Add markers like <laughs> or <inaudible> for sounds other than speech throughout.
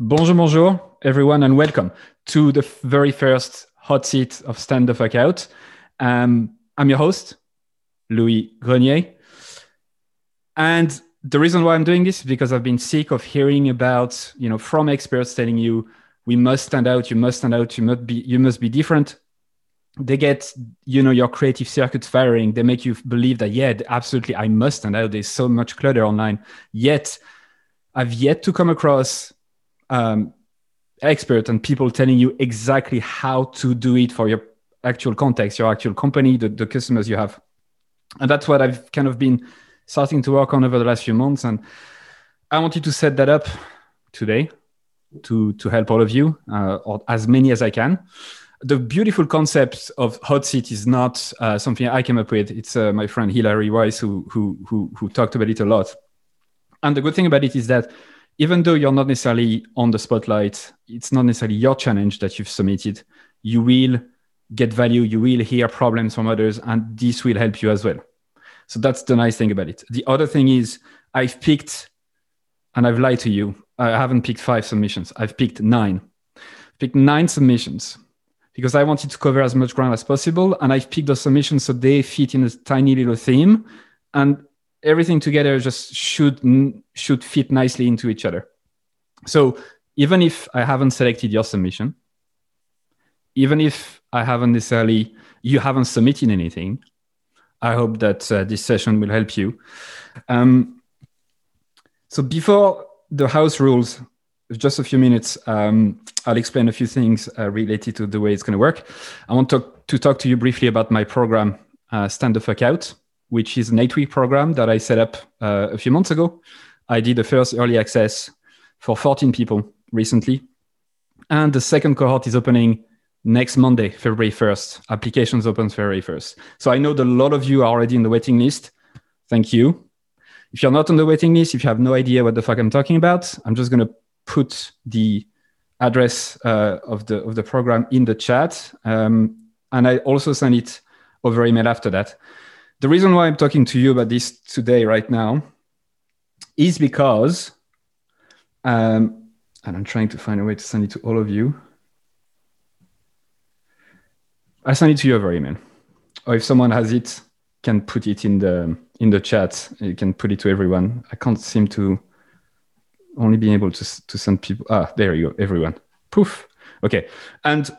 Bonjour, bonjour, everyone, and welcome to the very first hot seat of Stand the Fuck Out. Um, I'm your host, Louis Grenier. And the reason why I'm doing this is because I've been sick of hearing about, you know, from experts telling you we must stand out, you must stand out, you must be, you must be different. They get, you know, your creative circuits firing. They make you believe that, yeah, absolutely, I must stand out. There's so much clutter online. Yet, I've yet to come across um, expert and people telling you exactly how to do it for your actual context, your actual company, the, the customers you have. And that's what I've kind of been starting to work on over the last few months. And I wanted to set that up today to, to help all of you, uh, or as many as I can. The beautiful concept of hot seat is not uh, something I came up with. It's uh, my friend Hilary Weiss who, who, who, who talked about it a lot. And the good thing about it is that even though you're not necessarily on the spotlight, it's not necessarily your challenge that you've submitted. You will get value, you will hear problems from others, and this will help you as well. So that's the nice thing about it. The other thing is, I've picked, and I've lied to you, I haven't picked five submissions, I've picked nine. I've picked nine submissions because I wanted to cover as much ground as possible, and I've picked those submissions so they fit in a tiny little theme. And everything together just should should fit nicely into each other. So even if I haven't selected your submission, even if I haven't necessarily you haven't submitted anything, I hope that uh, this session will help you. Um, so before the house rules, just a few minutes, um, I'll explain a few things uh, related to the way it's going to work. I want to, to talk to you briefly about my program, uh, Stand the Fuck Out which is an eight week program that I set up uh, a few months ago. I did the first early access for 14 people recently. And the second cohort is opening next Monday, February 1st. Applications open February 1st. So I know that a lot of you are already in the waiting list. Thank you. If you're not on the waiting list, if you have no idea what the fuck I'm talking about, I'm just going to put the address uh, of the of the program in the chat, um, and I also send it over email after that. The reason why I'm talking to you about this today, right now, is because, um, and I'm trying to find a way to send it to all of you. I send it to you over email, or if someone has it, can put it in the in the chat. You can put it to everyone. I can't seem to only be able to to send people. Ah, there you go, everyone. Poof. Okay, and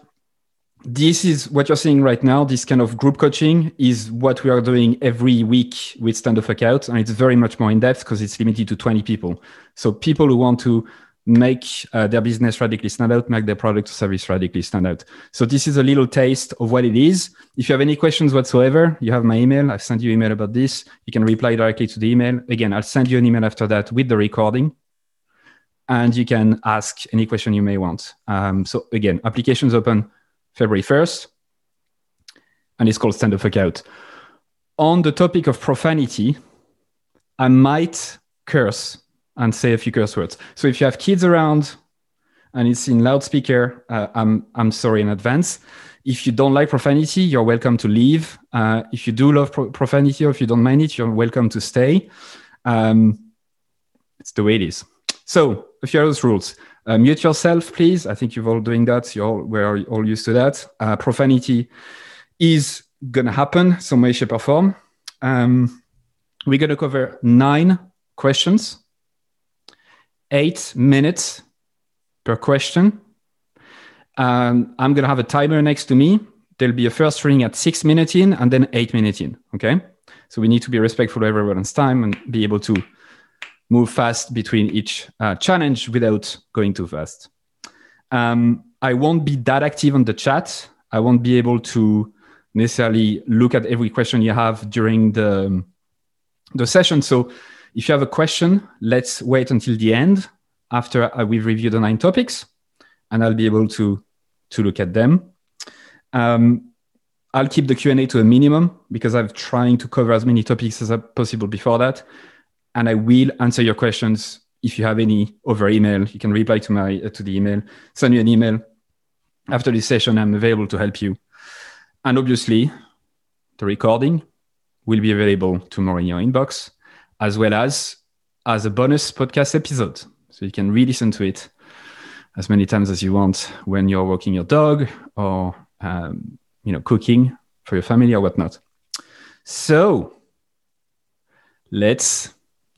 this is what you're seeing right now. This kind of group coaching is what we are doing every week with Stand Fuck Out. And it's very much more in depth because it's limited to 20 people. So people who want to make uh, their business radically stand out, make their product or service radically stand out. So this is a little taste of what it is. If you have any questions whatsoever, you have my email. I've sent you email about this. You can reply directly to the email. Again, I'll send you an email after that with the recording. And you can ask any question you may want. Um, so again, applications open February 1st, and it's called Stand the Fuck Out. On the topic of profanity, I might curse and say a few curse words. So if you have kids around and it's in loudspeaker, uh, I'm, I'm sorry in advance. If you don't like profanity, you're welcome to leave. Uh, if you do love pro- profanity or if you don't mind it, you're welcome to stay. Um, it's the way it is. So a few of those rules. Uh, mute yourself, please. I think you've all doing that. You're all, we're all used to that. Uh, profanity is going to happen some way, shape, or form. Um, we're going to cover nine questions, eight minutes per question. Um, I'm going to have a timer next to me. There'll be a first ring at six minutes in and then eight minutes in. Okay. So we need to be respectful of everyone's time and be able to move fast between each uh, challenge without going too fast. Um, I won't be that active on the chat. I won't be able to necessarily look at every question you have during the, the session. So if you have a question, let's wait until the end after we've reviewed the nine topics, and I'll be able to, to look at them. Um, I'll keep the Q&A to a minimum because I'm trying to cover as many topics as possible before that and I will answer your questions if you have any over email. You can reply to my uh, to the email, send you an email after this session. I'm available to help you, and obviously, the recording will be available tomorrow in your inbox, as well as as a bonus podcast episode, so you can re-listen to it as many times as you want when you're walking your dog or um, you know cooking for your family or whatnot. So let's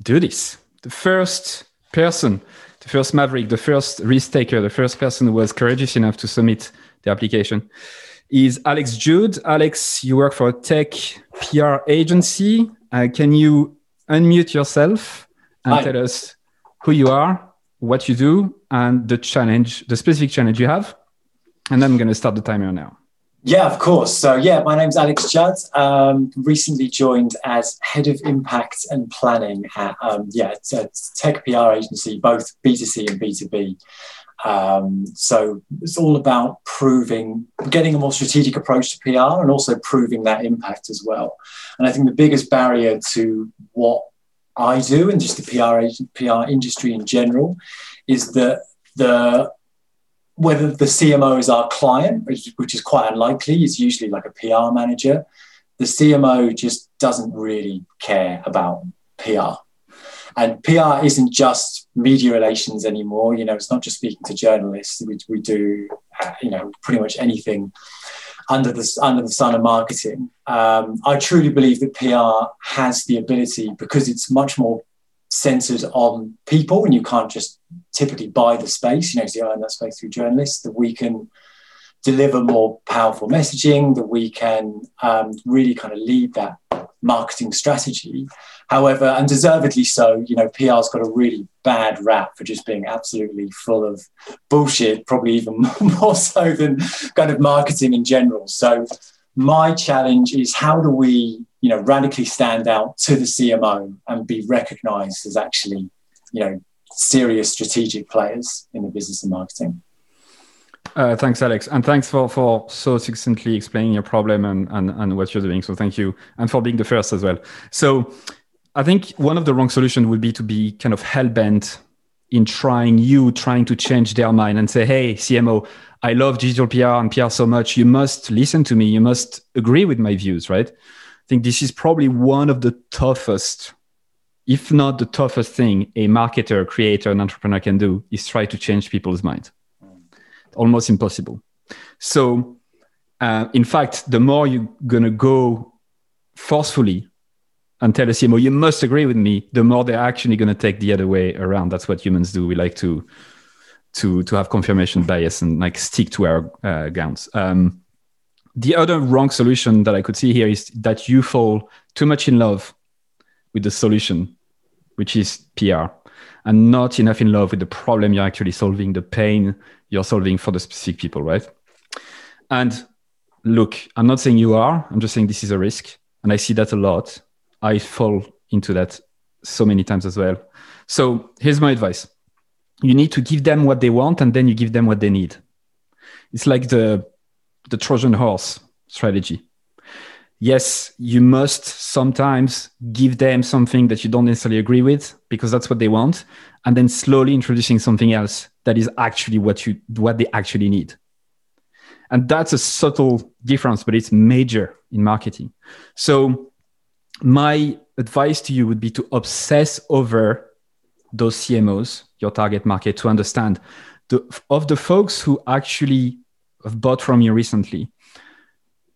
do this. The first person, the first maverick, the first risk taker, the first person who was courageous enough to submit the application is Alex Jude. Alex, you work for a tech PR agency. Uh, can you unmute yourself and Hi. tell us who you are, what you do, and the challenge, the specific challenge you have? And I'm going to start the timer now. Yeah, of course. So, yeah, my name's Alex Judd. Um, recently joined as head of impact and planning at um, yeah, a tech PR agency, both B2C and B2B. Um, so it's all about proving, getting a more strategic approach to PR and also proving that impact as well. And I think the biggest barrier to what I do and just the PR, PR industry in general is that the whether the CMO is our client, which, which is quite unlikely, is usually like a PR manager. The CMO just doesn't really care about PR. And PR isn't just media relations anymore. You know, it's not just speaking to journalists. We, we do, uh, you know, pretty much anything under the under the sun of marketing. Um, I truly believe that PR has the ability because it's much more centered on people, and you can't just typically buy the space. You know, so you earn that space through journalists. That we can deliver more powerful messaging. That we can um, really kind of lead that marketing strategy. However, and deservedly so, you know, PR's got a really bad rap for just being absolutely full of bullshit, probably even <laughs> more so than kind of marketing in general. So my challenge is how do we, you know, radically stand out to the CMO and be recognized as actually, you know, serious strategic players in the business and marketing. Uh, thanks, Alex, and thanks for for so succinctly explaining your problem and, and and what you're doing. So thank you, and for being the first as well. So I think one of the wrong solutions would be to be kind of hell bent in trying you trying to change their mind and say, "Hey, CMO, I love digital PR and PR so much. You must listen to me. You must agree with my views." Right? Think this is probably one of the toughest if not the toughest thing a marketer, creator, an entrepreneur can do is try to change people's mind almost impossible. So, uh, in fact, the more you're going to go forcefully and tell a CMO, you must agree with me, the more they're actually going to take the other way around. That's what humans do. We like to to to have confirmation bias and like stick to our uh, gowns. Um, the other wrong solution that I could see here is that you fall too much in love with the solution, which is PR, and not enough in love with the problem you're actually solving, the pain you're solving for the specific people, right? And look, I'm not saying you are, I'm just saying this is a risk. And I see that a lot. I fall into that so many times as well. So here's my advice you need to give them what they want and then you give them what they need. It's like the, the Trojan horse strategy. Yes, you must sometimes give them something that you don't necessarily agree with because that's what they want, and then slowly introducing something else that is actually what you what they actually need and that's a subtle difference but it's major in marketing so my advice to you would be to obsess over those cmos your target market to understand the, of the folks who actually have bought from you recently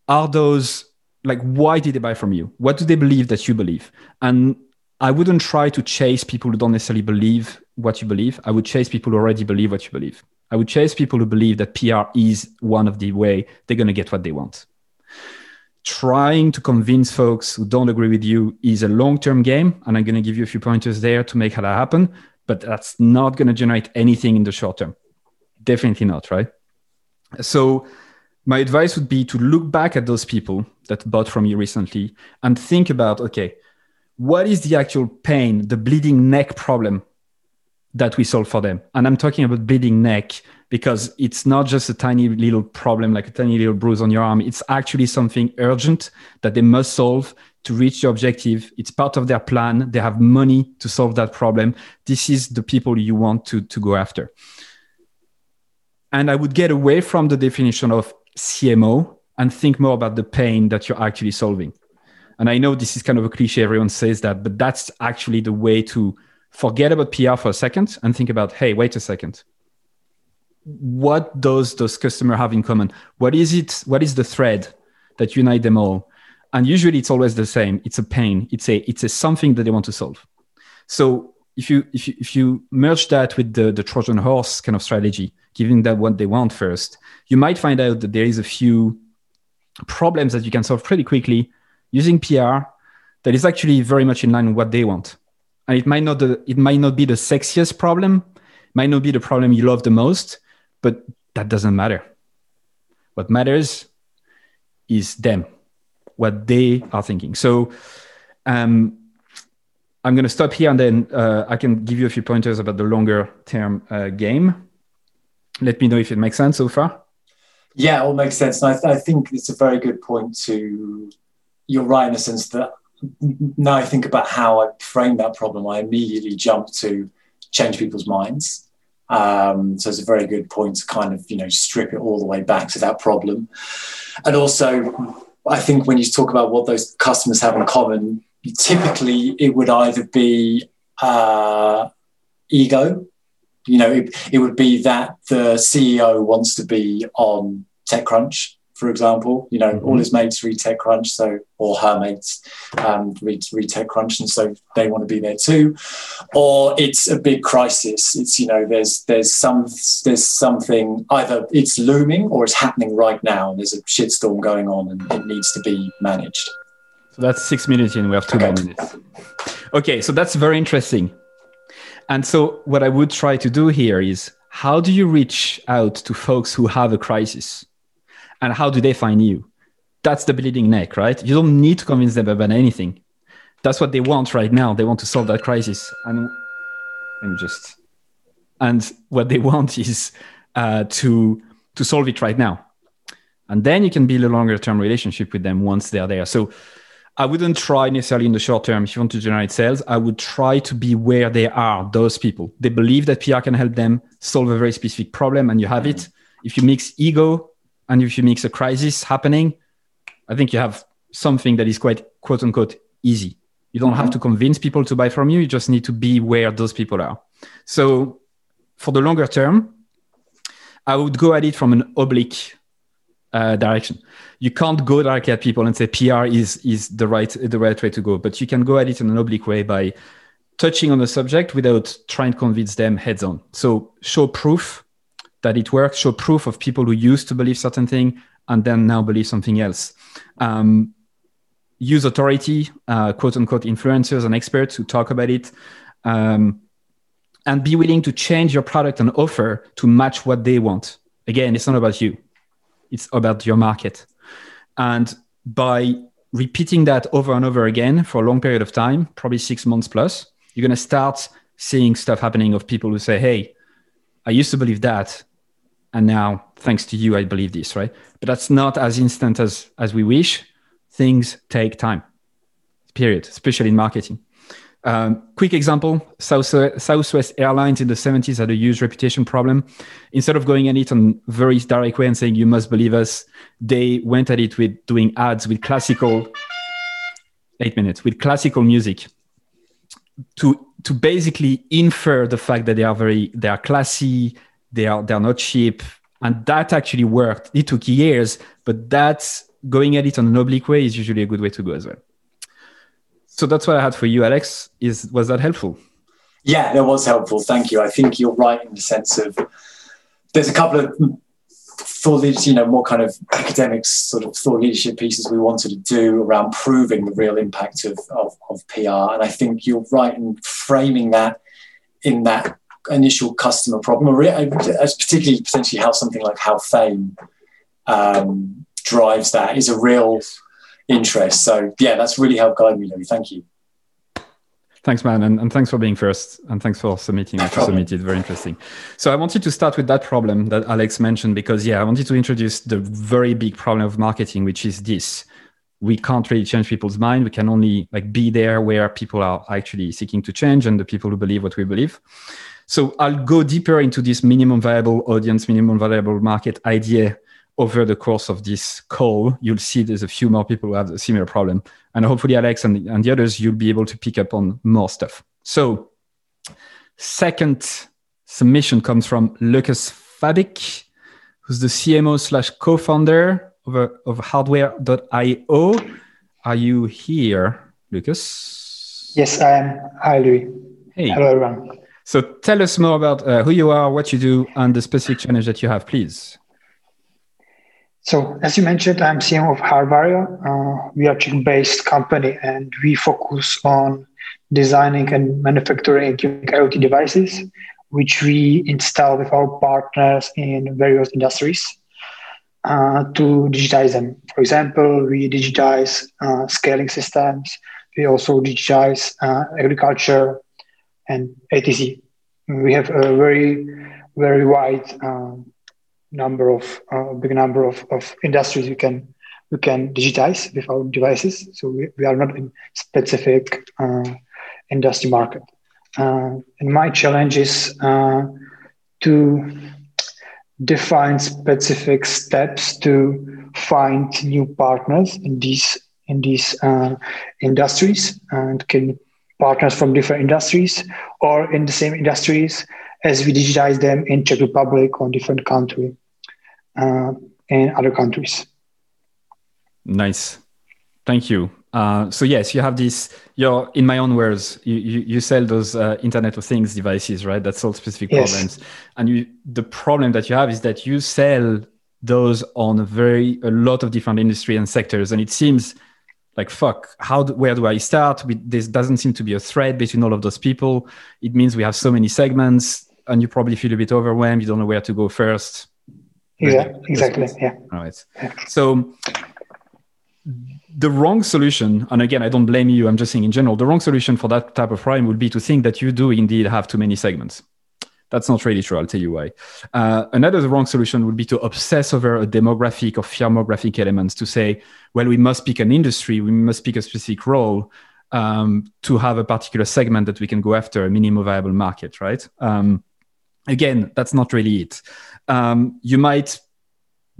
are those like why did they buy from you what do they believe that you believe and I wouldn't try to chase people who don't necessarily believe what you believe. I would chase people who already believe what you believe. I would chase people who believe that PR is one of the way they're going to get what they want. Trying to convince folks who don't agree with you is a long-term game, and I'm going to give you a few pointers there to make that happen. But that's not going to generate anything in the short term. Definitely not, right? So my advice would be to look back at those people that bought from you recently and think about, okay, what is the actual pain, the bleeding neck problem that we solve for them? And I'm talking about bleeding neck because it's not just a tiny little problem, like a tiny little bruise on your arm. It's actually something urgent that they must solve to reach the objective. It's part of their plan. They have money to solve that problem. This is the people you want to, to go after. And I would get away from the definition of CMO and think more about the pain that you're actually solving. And I know this is kind of a cliche, everyone says that, but that's actually the way to forget about PR for a second and think about, hey, wait a second. what does those customer have in common? What is it? What is the thread that unite them all? And usually it's always the same. It's a pain. It's a it's a something that they want to solve. So if you if you if you merge that with the the Trojan horse kind of strategy, giving them what they want first, you might find out that there is a few problems that you can solve pretty quickly using PR that is actually very much in line with what they want. And it might not it might not be the sexiest problem, might not be the problem you love the most, but that doesn't matter. What matters is them, what they are thinking. So um, I'm going to stop here and then uh, I can give you a few pointers about the longer term uh, game. Let me know if it makes sense so far. Yeah, it all makes sense. And I, th- I think it's a very good point to, you're right in the sense that now I think about how I frame that problem, I immediately jump to change people's minds. Um, so it's a very good point to kind of, you know, strip it all the way back to that problem. And also, I think when you talk about what those customers have in common, typically it would either be uh, ego, you know, it, it would be that the CEO wants to be on TechCrunch for example. You know, mm-hmm. all his mates read TechCrunch, so or her mates um, read read TechCrunch, and so they want to be there too. Or it's a big crisis. It's you know, there's there's some there's something either it's looming or it's happening right now, and there's a shitstorm going on, and it needs to be managed. So that's six minutes in. We have two okay. more minutes. Okay, so that's very interesting. And so what I would try to do here is how do you reach out to folks who have a crisis? and how do they find you? That's the bleeding neck, right? You don't need to convince them about anything. That's what they want right now. They want to solve that crisis, and and just and what they <laughs> want is uh, to to solve it right now, and then you can build a longer term relationship with them once they're there. So. I wouldn't try necessarily in the short term if you want to generate sales. I would try to be where they are, those people. They believe that PR can help them solve a very specific problem, and you have it. If you mix ego and if you mix a crisis happening, I think you have something that is quite quote unquote easy. You don't mm-hmm. have to convince people to buy from you. You just need to be where those people are. So for the longer term, I would go at it from an oblique uh, direction. You can't go directly at people and say PR is is the right the right way to go, but you can go at it in an oblique way by touching on the subject without trying to convince them heads on. So show proof that it works, show proof of people who used to believe certain thing and then now believe something else. Um, use authority, uh, quote unquote, influencers and experts who talk about it. Um, and be willing to change your product and offer to match what they want. Again, it's not about you, it's about your market. And by repeating that over and over again for a long period of time, probably six months plus, you're going to start seeing stuff happening of people who say, Hey, I used to believe that and now thanks to you i believe this right? But that's not as instant as as we wish. Things take time period especially in marketing um, quick example South, southwest airlines in the 70s had a huge reputation problem instead of going at it on very direct way and saying you must believe us they went at it with doing ads with classical eight minutes with classical music to to basically infer the fact that they are very they are classy they are they're not cheap, and that actually worked. It took years, but that's going at it on an oblique way is usually a good way to go as well. So that's what I had for you, Alex. Is was that helpful? Yeah, that was helpful. Thank you. I think you're right in the sense of there's a couple of thought leadership, you know, more kind of academic sort of thought leadership pieces we wanted to do around proving the real impact of, of, of PR. And I think you're right in framing that in that initial customer problem, or particularly potentially how something like how fame um, drives that is a real interest. So yeah, that's really helped guide me, Louis. Thank you. Thanks, man, and, and thanks for being first, and thanks for submitting what you submitted. Very interesting. So I wanted to start with that problem that Alex mentioned because yeah, I wanted to introduce the very big problem of marketing, which is this: we can't really change people's mind. We can only like be there where people are actually seeking to change, and the people who believe what we believe. So I'll go deeper into this minimum viable audience, minimum viable market idea over the course of this call. You'll see there's a few more people who have a similar problem. And hopefully, Alex and, and the others, you'll be able to pick up on more stuff. So, second submission comes from Lucas Fabik, who's the CMO slash co-founder of, a, of Hardwario. Are you here, Lucas? Yes, I am. Hi, Louis. Hey. Hello, everyone. So tell us more about uh, who you are, what you do, and the specific challenge that you have, please. So, as you mentioned, I'm CMO of Hardwario. Uh, we are a Czech-based company, and we focus on designing and manufacturing IoT devices, which we install with our partners in various industries uh, to digitize them. For example, we digitize uh, scaling systems. We also digitize uh, agriculture and etc. We have a very, very wide um, number of uh, big number of, of industries we can we can digitize with our devices. So we, we are not in specific uh, industry market. Uh, and my challenge is uh, to define specific steps to find new partners in these in these uh, industries and can partners from different industries or in the same industries as we digitize them in Czech Republic or different country uh, and other countries. Nice, thank you. Uh, so yes, you have this. You're in my own words. You you, you sell those uh, Internet of Things devices, right? That solve specific Yes. problems. And you, the problem that you have is that you sell those on a very a lot of different industry and sectors, and it seems like fuck. How do, where do I start? We, this doesn't seem to be a thread between all of those people. It means we have so many segments, and you probably feel a bit overwhelmed. You don't know where to go first. Yeah, exactly. Yeah. All right. So the wrong solution, and again, I don't blame you, I'm just saying in general, the wrong solution for that type of problem would be to think that you do indeed have too many segments. That's not really true. I'll tell you why. Uh, another wrong solution would be to obsess over a demographic or firmographic elements to say, well, we must pick an industry, we must pick a specific role um, to have a particular segment that we can go after, a minimum viable market, right? Um, again, that's not really it. Um, you might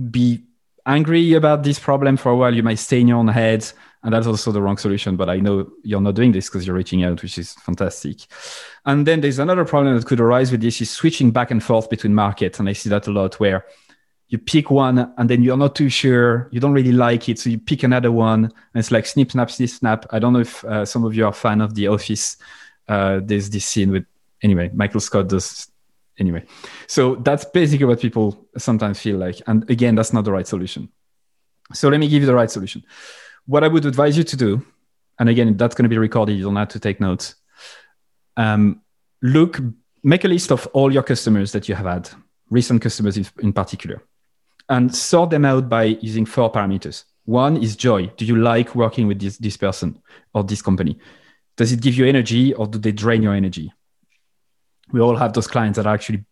be angry about this problem for a while. You might stay in your own head, and that's also the wrong solution. But I know you're not doing this because you're reaching out, which is fantastic. And then there's another problem that could arise with this is switching back and forth between markets, and I see that a lot where you pick one and then you're not too sure, you don't really like it, so you pick another one, and it's like snip, snap, snip, snap. I don't know if uh, some of you are fan of The Office. Uh, there's this scene with anyway, Michael Scott does anyway. So that's basically what people sometimes feel like. And again, that's not the right solution. So let me give you the right solution. What I would advise you to do, and again, that's going to be recorded, you don't have to take notes. Um, look, make a list of all your customers that you have had, recent customers in, in particular, and sort them out by using four parameters. One is joy. Do you like working with this, this person or this company? Does it give you energy or do they drain your energy? We all have those clients that are actually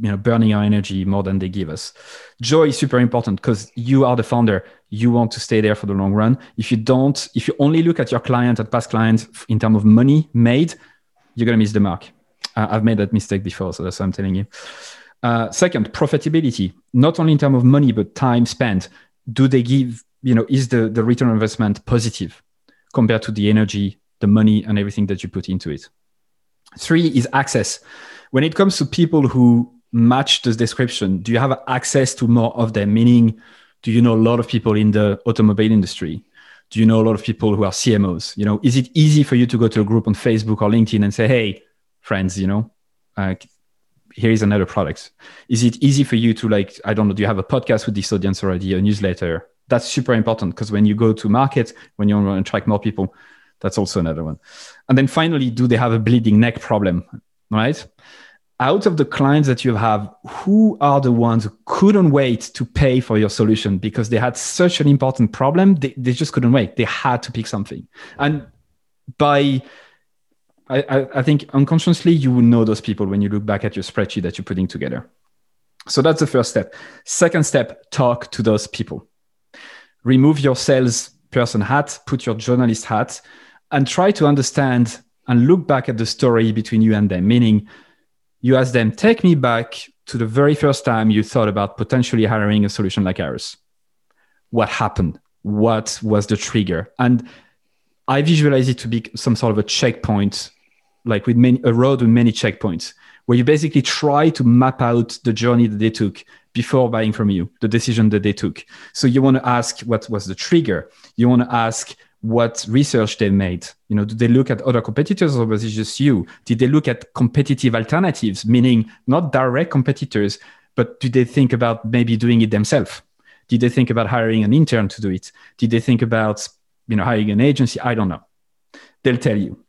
you know burning our energy more than they give us. Joy is super important because you are the founder. You want to stay there for the long run. If you don't if you only look at your client at past clients in terms of money made you're going to miss the mark. Uh, i've made that mistake before so that's what i'm telling you. Uh, second profitability. Not only in terms of money but time spent. Do they give you know is the, the return investment positive compared to the energy the money and everything that you put into it Three is access. When it comes to people who match this description, do you have access to more of them? Meaning, do you know a lot of people in the automobile industry? Do you know a lot of people who are CMOs? You know, is it easy for you to go to a group on Facebook or LinkedIn and say, "Hey, friends, you know, uh, here is another product." Is it easy for you to like, I don't know, do you have a podcast with this audience already, a newsletter? That's super important because when you go to market, when you want to attract more people, that's also another one. And then finally, do they have a bleeding neck problem? Right? Out of the clients that you have, who are the ones who couldn't wait to pay for your solution because they had such an important problem? They, they just couldn't wait. They had to pick something. And by I, I, think unconsciously you will know those people when you look back at your spreadsheet that you're putting together. So that's the first step. Second step, talk to those people. Remove your salesperson hat, put your journalist hat, and try to understand and look back at the story between you and them. Meaning, you ask them, take me back to the very first time you thought about potentially hiring a solution like ours. What happened? What was the trigger? And I visualize it to be some sort of a checkpoint, like with many, a road with many checkpoints, where you basically try to map out the journey that they took before buying from you, the decision that they took. So you want to ask what was the trigger. You want to ask what research they made. You know, did they look at other competitors or was it just you? Did they look at competitive alternatives, meaning not direct competitors, but did they think about maybe doing it themselves? Did they think about hiring an intern to do it? Did they think about, you know, hiring an agency? I don't know. They'll tell you.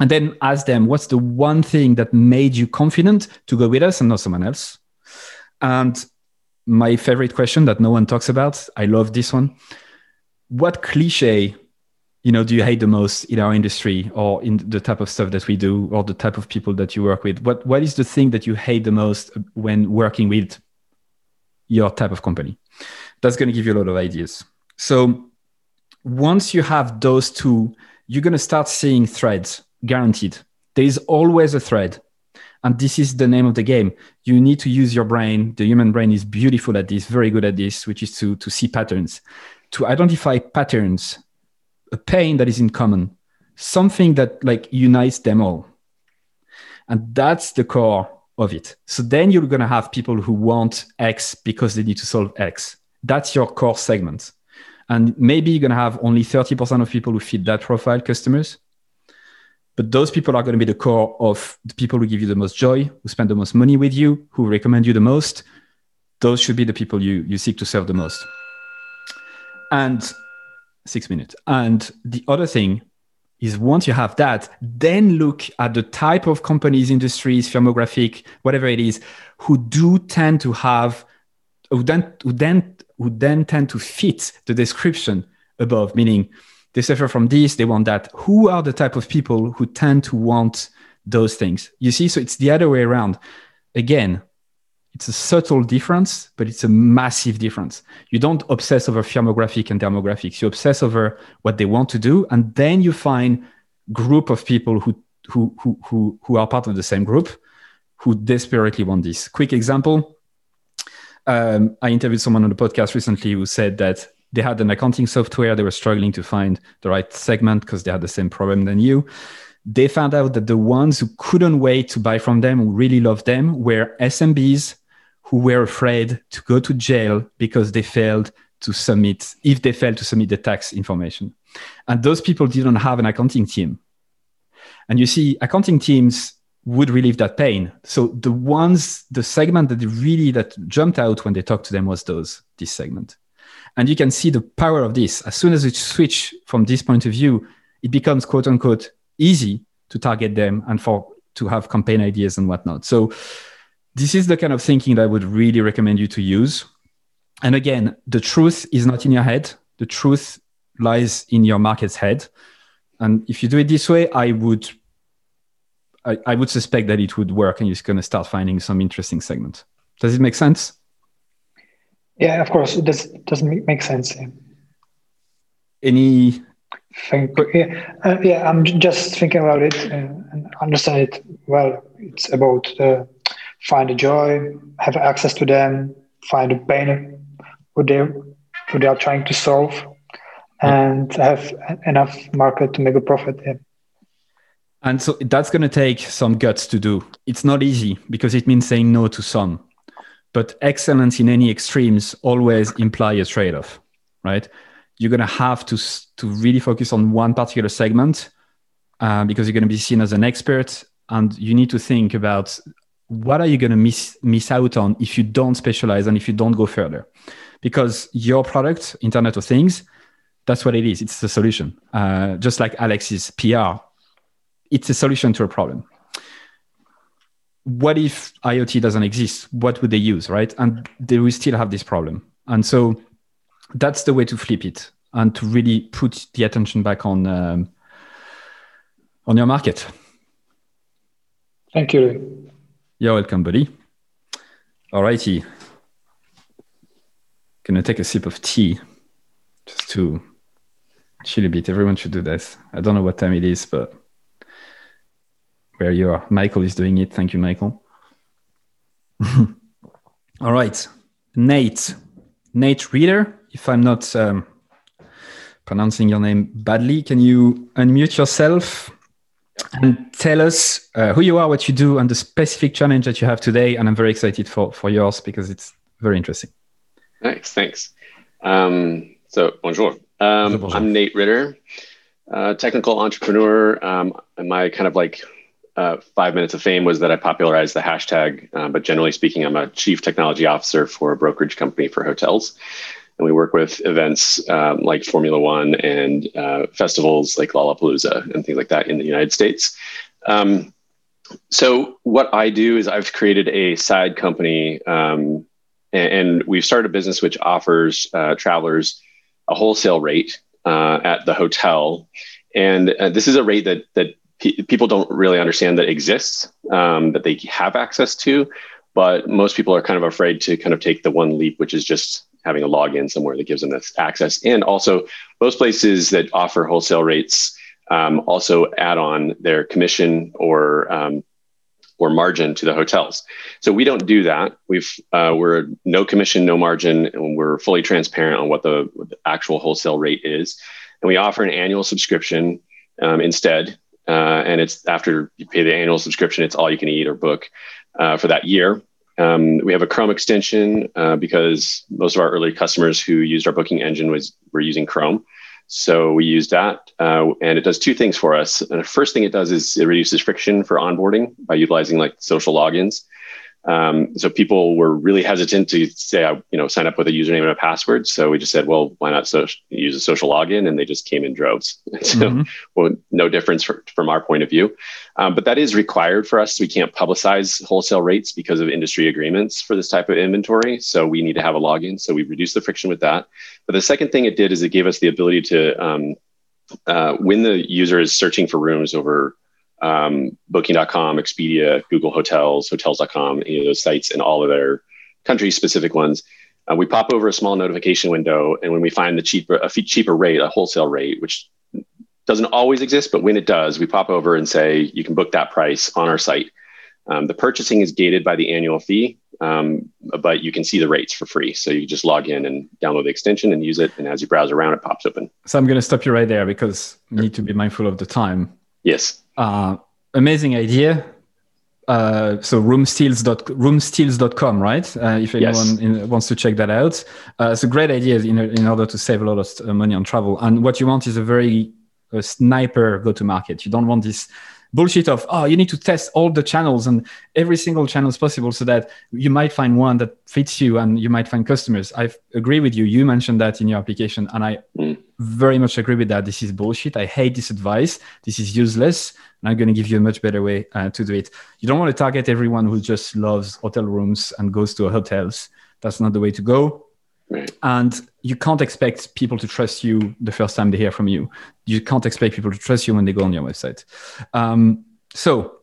And then ask them, what's the one thing that made you confident to go with us and not someone else? And my favorite question that no one talks about, I love this one. What cliche you know do you hate the most in our industry or in the type of stuff that we do or the type of people that you work with? What what is the thing that you hate the most when working with your type of company? That's going to give you a lot of ideas. So once you have those two you're going to start seeing threads guaranteed. There is always a thread and this is the name of the game. You need to use your brain. The human brain is beautiful at this very good at this which is to to see patterns to identify patterns a pain that is in common, something that like unites them all. And that's the core of it. So then you're going to have people who want X because they need to solve X. That's your core segment. And maybe you're going to have only 30% of people who fit that profile customers. But those people are going to be the core of the people who give you the most joy, who spend the most money with you, who recommend you the most. Those should be the people you, you seek to serve the most. And six minutes. And the other thing is once you have that, then look at the type of companies, industries, firmographic, whatever it is, who do tend to have, who then, who then, who then tend to fit the description above, meaning they suffer from this, they want that. Who are the type of people who tend to want those things? You see, so it's the other way around. Again, it's a subtle difference, but it's a massive difference. You don't obsess over firmographic and demographics. You obsess over what they want to do, and then you find group of people who who who who, are part of the same group who desperately want this. Quick example: um, I interviewed someone on the podcast recently who said that they had an accounting software. They were struggling to find the right segment because they had the same problem than you. They found out that the ones who couldn't wait to buy from them, who really loved them, were SMBs who were afraid to go to jail because they failed to submit, if they failed to submit the tax information. And those people didn't have an accounting team. And you see, accounting teams would relieve that pain. So the ones, the segment that really that jumped out when they talked to them was those, this segment. And you can see the power of this. As soon as you switch from this point of view, it becomes quote unquote easy to target them and for to have campaign ideas and whatnot. So this is the kind of thinking that I would really recommend you to use. And again, the truth is not in your head. The truth lies in your market's head. And if you do it this way, I would I, I would suspect that it would work and you're going to start finding some interesting segments. Does it make sense? Yeah, of course. It does doesn't make sense. Any Thank yeah, uh, yeah, I'm just thinking about it uh, and understand it well. It's about uh, find a joy, have access to them, find a pain what they what they are trying to solve, and have enough market to make a profit. Yeah. And so that's going to take some guts to do. It's not easy because it means saying no to some. But excellence in any extremes always imply a trade-off, right? You're going to have to to really focus on one particular segment uh, because you're going to be seen as an expert, and you need to think about what are you going to miss miss out on if you don't specialize and if you don't go further? Because your product internet of things that's what it is. It's the solution. Uh, just like alex's pr it's a solution to a problem. What if iot doesn't exist? What would they use right? And they will still have this problem. And so that's the way to flip it and to really put the attention back on um, on your market. Thank you you're welcome, buddy. All righty. Gonna take a sip of tea just to chill a bit. Everyone should do this. I don't know what time it is, but where you are. Michael is doing it. Thank you, Michael. <laughs> All right. Nate. Nate Ritter, if I'm not um, pronouncing your name badly, can you unmute yourself and tell us uh, who you are, what you do, and the specific challenge that you have today. And I'm very excited for, for yours because it's very interesting. Nice, thanks. Um, so, bonjour. Um, bonjour. I'm Nate Ritter, uh, technical entrepreneur. Um, my kind of like uh, five minutes of fame was that I popularized the hashtag. Uh, but generally speaking, I'm a chief technology officer for a brokerage company for hotels. And we work with events um, like Formula One and uh, festivals like Lollapalooza and things like that in the United States. Um, so, what I do is I've created a side company, um, and, and, we've started a business which offers uh, travelers a wholesale rate uh, at the hotel. And uh, this is a rate that that people don't really understand that exists, um, that they have access to, but most people are kind of afraid to kind of take the one leap, which is just having a login somewhere that gives them this access. And also, most places that offer wholesale rates um, also add on their commission or um, or margin to the hotels. So we don't do that. We've uh, we're no commission, no margin, and we're fully transparent on what the, what the actual wholesale rate is. And we offer an annual subscription um, instead uh, and it's after you pay the annual subscription, it's all you can eat or book uh, for that year. Um, we have a Chrome extension uh, because most of our early customers who used our booking engine was were using Chrome. So we use that, uh, and it does two things for us. And the first thing it does is it reduces friction for onboarding by utilizing like social logins. Um, so people were really hesitant to say, you know, sign up with a username and a password. So we just said, well, why not so- use a social login? And they just came in droves. <laughs> so, mm-hmm. well, no difference for, from our point of view. Um, but that is required for us. We can't publicize wholesale rates because of industry agreements for this type of inventory. So we need to have a login. So we reduced the friction with that. But the second thing it did is it gave us the ability to, um, uh, when the user is searching for rooms over um, Booking.com, Expedia, Google Hotels, Hotels.com, any of those sites, and all of their country specific ones. Uh, we pop over a small notification window, and when we find the cheaper a cheaper rate, a wholesale rate, which doesn't always exist, but when it does, we pop over and say you can book that price on our site. Um, the purchasing is gated by the annual fee, um, but you can see the rates for free. So you just log in and download the extension and use it, and as you browse around, it pops open. So I'm going to stop you right there because we need to be mindful of the time. Yes. Uh, amazing idea. Uh, so roomsteals.com, right? Uh, if anyone yes. in, wants to check that out. Uh, it's a great idea in, in order to save a lot of uh, money on travel. And what you want is a very a sniper go to market. You don't want this bullshit of oh you need to test all the channels and every single channel is possible so that you might find one that fits you and you might find customers. I agree with you. You mentioned that in your application and i mm. very much agree with that. This is bullshit. I hate this advice. This is useless. And i'm going to give you a much better way uh, to do it. You don't want to target everyone who just loves hotel rooms and goes to hotels. That's not the way to go Right. And you can't expect people to trust you the first time they hear from you. You can't expect people to trust you when they go on your website. Um, so,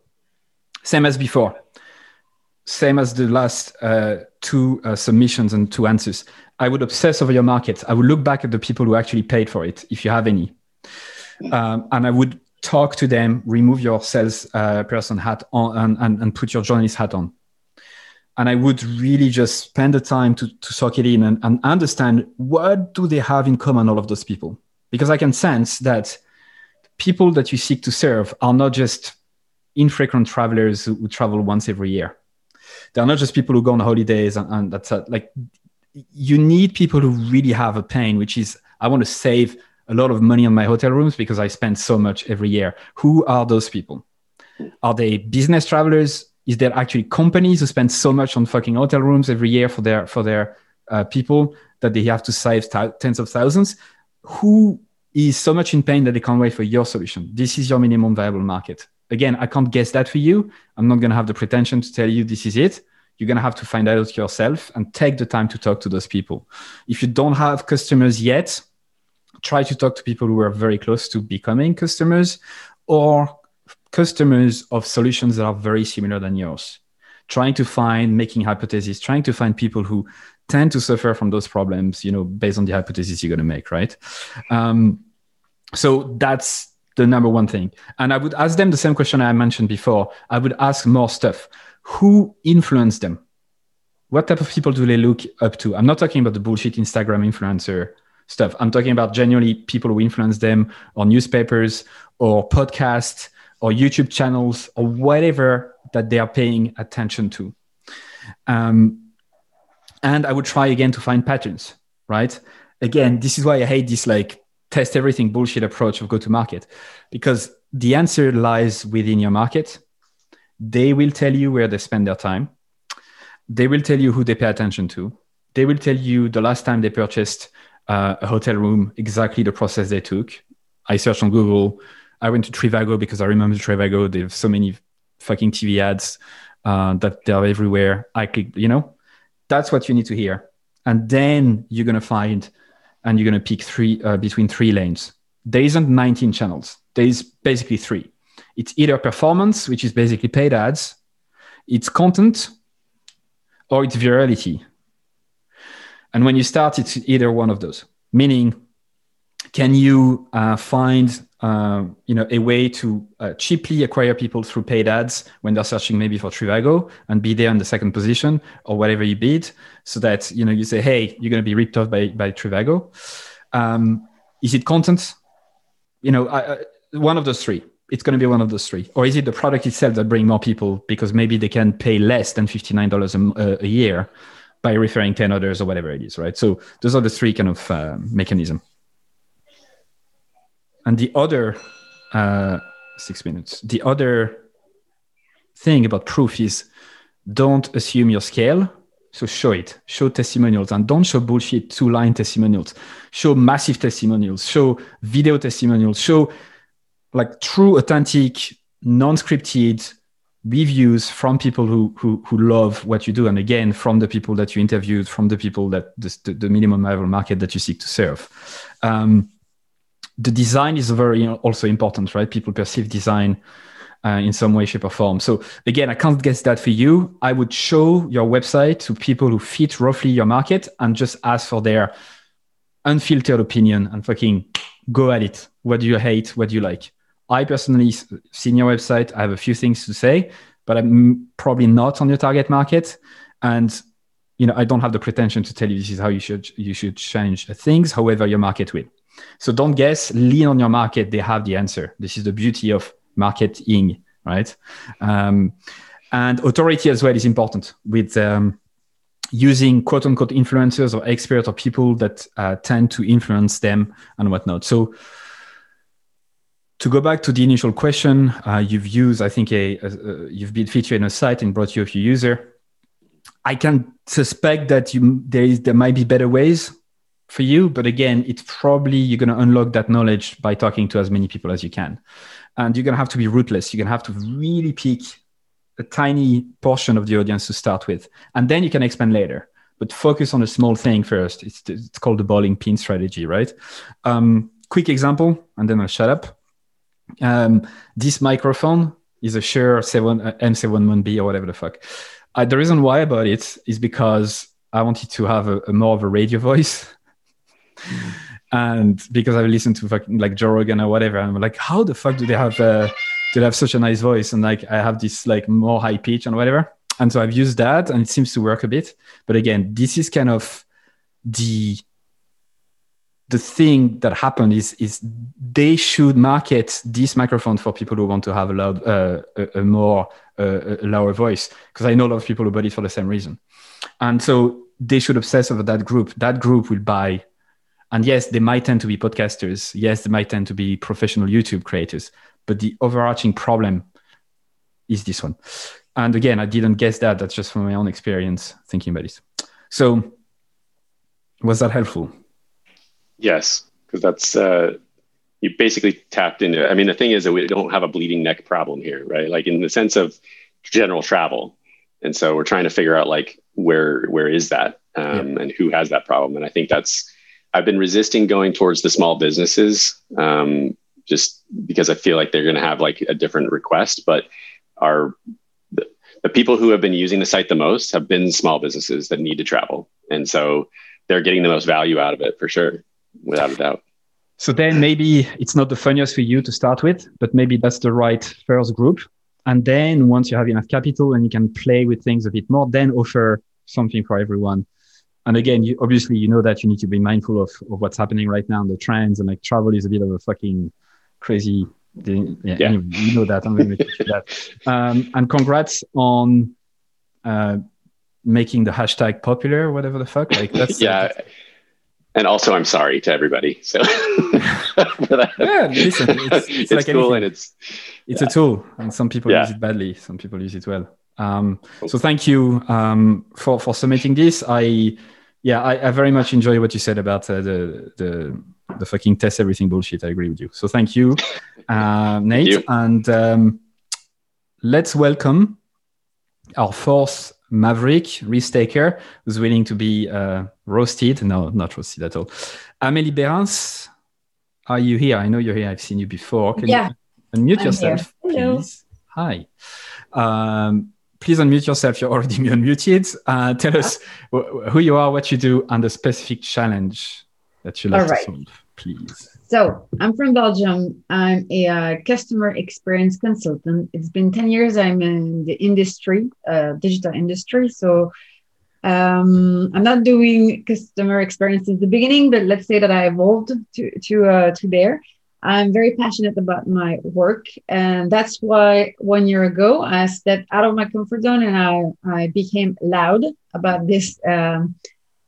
same as before, same as the last uh, two uh, submissions and two answers. I would obsess over your market. I would look back at the people who actually paid for it, if you have any. Um, and I would talk to them, remove your sales uh, person hat on, and, and, and put your journalist hat on and I would really just spend the time to, to soak it in and, and understand what do they have in common, all of those people. Because I can sense that people that you seek to serve are not just infrequent travelers who, travel once every year. They're not just people who go on holidays and, and that's a, like you need people who really have a pain, which is I want to save a lot of money on my hotel rooms because I spend so much every year. Who are those people? Are they business travelers? Is there actually companies who spend so much on fucking hotel rooms every year for their for their uh, people that they have to save t- tens of thousands? Who is so much in pain that they can't wait for your solution? This is your minimum viable market. Again i can't guess that for you. I'm not going to have the pretension to tell you this is it. You're going to have to find out yourself and take the time to talk to those people. If you don't have customers yet try to talk to people who are very close to becoming customers or customers of solutions that are very similar than yours trying to find making hypotheses trying to find people who tend to suffer from those problems you know based on the hypotheses you're going to make right? Um, so that's the number one thing. And i would ask them the same question i mentioned before. I would ask more stuff. Who influenced them? What type of people do they look up to? I'm not talking about the bullshit instagram influencer stuff. I'm talking about genuinely people who influence them or newspapers or podcasts or YouTube channels or whatever that they are paying attention to. Um, and I would try again to find patterns, right? Again, this is why I hate this like test everything bullshit approach of go to market because the answer lies within your market. They will tell you where they spend their time. They will tell you who they pay attention to. They will tell you the last time they purchased uh, a hotel room, exactly the process they took. I searched on Google. I went to Trivago because I remember Trivago. They have so many fucking TV ads uh, that they're everywhere. I click, you know, that's what you need to hear. And then you're going to find and you're going to pick three uh, between three lanes. There isn't 19 channels. There is basically three. It's either performance, which is basically paid ads, it's content, or it's virality. And when you start, it's either one of those. Meaning, can you uh, find uh, you know a way to uh, cheaply acquire people through paid ads when they're searching maybe for Trivago and be there in the second position or whatever you bid, so that you know you say, hey, you're going to be ripped off by by Trivago. Um, is it content? You know, I, I, one of those three. It's going to be one of those three. Or is it the product itself that bring more people because maybe they can pay less than fifty nine dollars a, a year by referring 10 others or whatever it is, right? So those are the three kind of uh, mechanism. And the other uh, six minutes, the other thing about proof is don't assume your scale. So show it, show testimonials, and don't show bullshit two line testimonials. Show massive testimonials, show video testimonials, show like true, authentic, non scripted reviews from people who, who who love what you do. And again from the people that you interviewed from the people that the, the minimum viable market that you seek to serve. Um, the design is very also important right people perceive design uh, in some way shape or form so again i can't guess that for you i would show your website to people who fit roughly your market and just ask for their unfiltered opinion and fucking go at it what do you hate what do you like I personally seen your website. I have a few things to say, but I'm probably not on your target market. And you know, I don't have the pretension to tell you this is how you should you should change things. However, your market will. So don't guess. Lean on your market. They have the answer. This is the beauty of marketing, right? Um, and authority as well is important with um, using quote unquote influencers or experts or people that uh, tend to influence them and whatnot. So to go back to the initial question, uh, you've used, I think, a, a, a, you've been featured in a site and brought you a few user. I can suspect that you there is there might be better ways for you, but again, it's probably you're going to unlock that knowledge by talking to as many people as you can, and you're going to have to be ruthless. You're going to have to really pick a tiny portion of the audience to start with, and then you can expand later. But focus on a small thing first. It's it's called the bowling pin strategy, right? Um, quick example, and then I'll shut up um, this microphone is a Shure 7, uh, M71B or whatever the fuck. Uh, the reason why I bought it is because I wanted to have a, a more of a radio voice. <laughs> and because I've listened to fucking like Joe Rogan or whatever, I'm like, how the fuck do they have uh, do they have such a nice voice? And like I have this like more high pitch and whatever. And so I've used that and it seems to work a bit. But again, this is kind of the the thing that happened is is they should market this microphone for people who want to have a loud uh, a, a, more uh, a lower voice because I know a lot of people who bought it for the same reason, and so they should obsess over that group. That group will buy, and yes, they might tend to be podcasters. Yes, they might tend to be professional YouTube creators, but the overarching problem is this one. And again, I didn't guess that. That's just from my own experience thinking about it. So, was that helpful? Yes, because that's uh, you basically tapped into. I mean, the thing is that we don't have a bleeding neck problem here, right? Like in the sense of general travel, and so we're trying to figure out like where where is that um, yeah. and who has that problem. And I think that's I've been resisting going towards the small businesses um, just because I feel like they're going to have like a different request, but our the, the people who have been using the site the most have been small businesses that need to travel, and so they're getting the most value out of it for sure without a doubt. So then maybe it's not the funniest for you to start with, but maybe that's the right first group. And then once you have enough capital and you can play with things a bit more, then offer something for everyone. And again, you, obviously, you know that you need to be mindful of, of what's happening right now and the trends. And like travel is a bit of a fucking crazy Yeah, yeah. Anyway, you know that. I'm going to that. Um, and congrats on uh, making the hashtag popular, whatever the fuck. Like that's <laughs> yeah. Uh, and also, I'm sorry to everybody. So <laughs> yeah, listen, it's, it's, it's like cool anything. and it's it's yeah. a tool, and some people yeah. use it badly, some people use it well. Um, so thank you um, for for submitting this. I yeah, I, I, very much enjoy what you said about uh, the the the fucking test everything bullshit. I agree with you. So thank you, <laughs> uh, Nate, you. and um, let's welcome our fourth Maverick risk taker who's willing to be uh, roasted. No, not roasted at all. Amélie Berens, are you here? I know you're here. I've seen you before. Can yeah. you unmute I'm yourself, Hello. please? Hi. Um, please unmute yourself. You're already <laughs> unmuted. Uh, tell us who you are, what you do, and the specific challenge that you like right. to solve, please. So I'm from Belgium. I'm a uh, customer experience consultant. It's been 10 years I'm in the industry, uh, digital industry. So um, I'm not doing customer experience since the beginning, but let's say that I evolved to, to, uh, to there. I'm very passionate about my work. And that's why one year ago I stepped out of my comfort zone and I, I became loud about this um,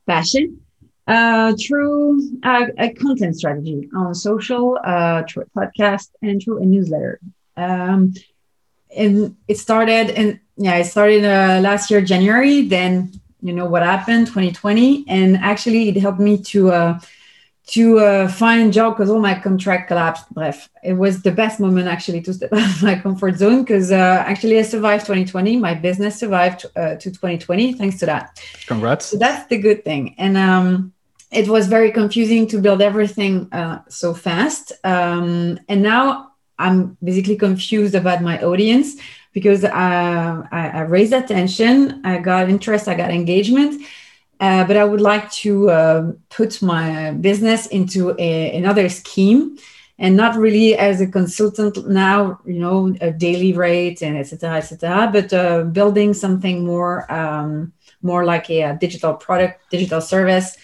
passion uh, through a, a, content strategy on social, uh, through a podcast, and through a newsletter. Um, and it started, and yeah, it started uh, last year January. Then you know what happened, 2020, and actually it helped me to uh, to uh, find a job because all my contract collapsed. Bref, it was the best moment actually to step <laughs> out of my comfort zone because uh, actually I survived 2020. My business survived uh, to 2020 thanks to that. Congrats. So that's the good thing. And um, it was very confusing to build everything uh, so fast. Um, and now I'm basically confused about my audience because uh, I, I raised attention, I got interest, I got engagement uh, but I would like to uh, put my business into a, another scheme and not really as a consultant now, you know, a daily rate and etc. etc. but uh, building something more, um, more like a, a, digital product, digital service.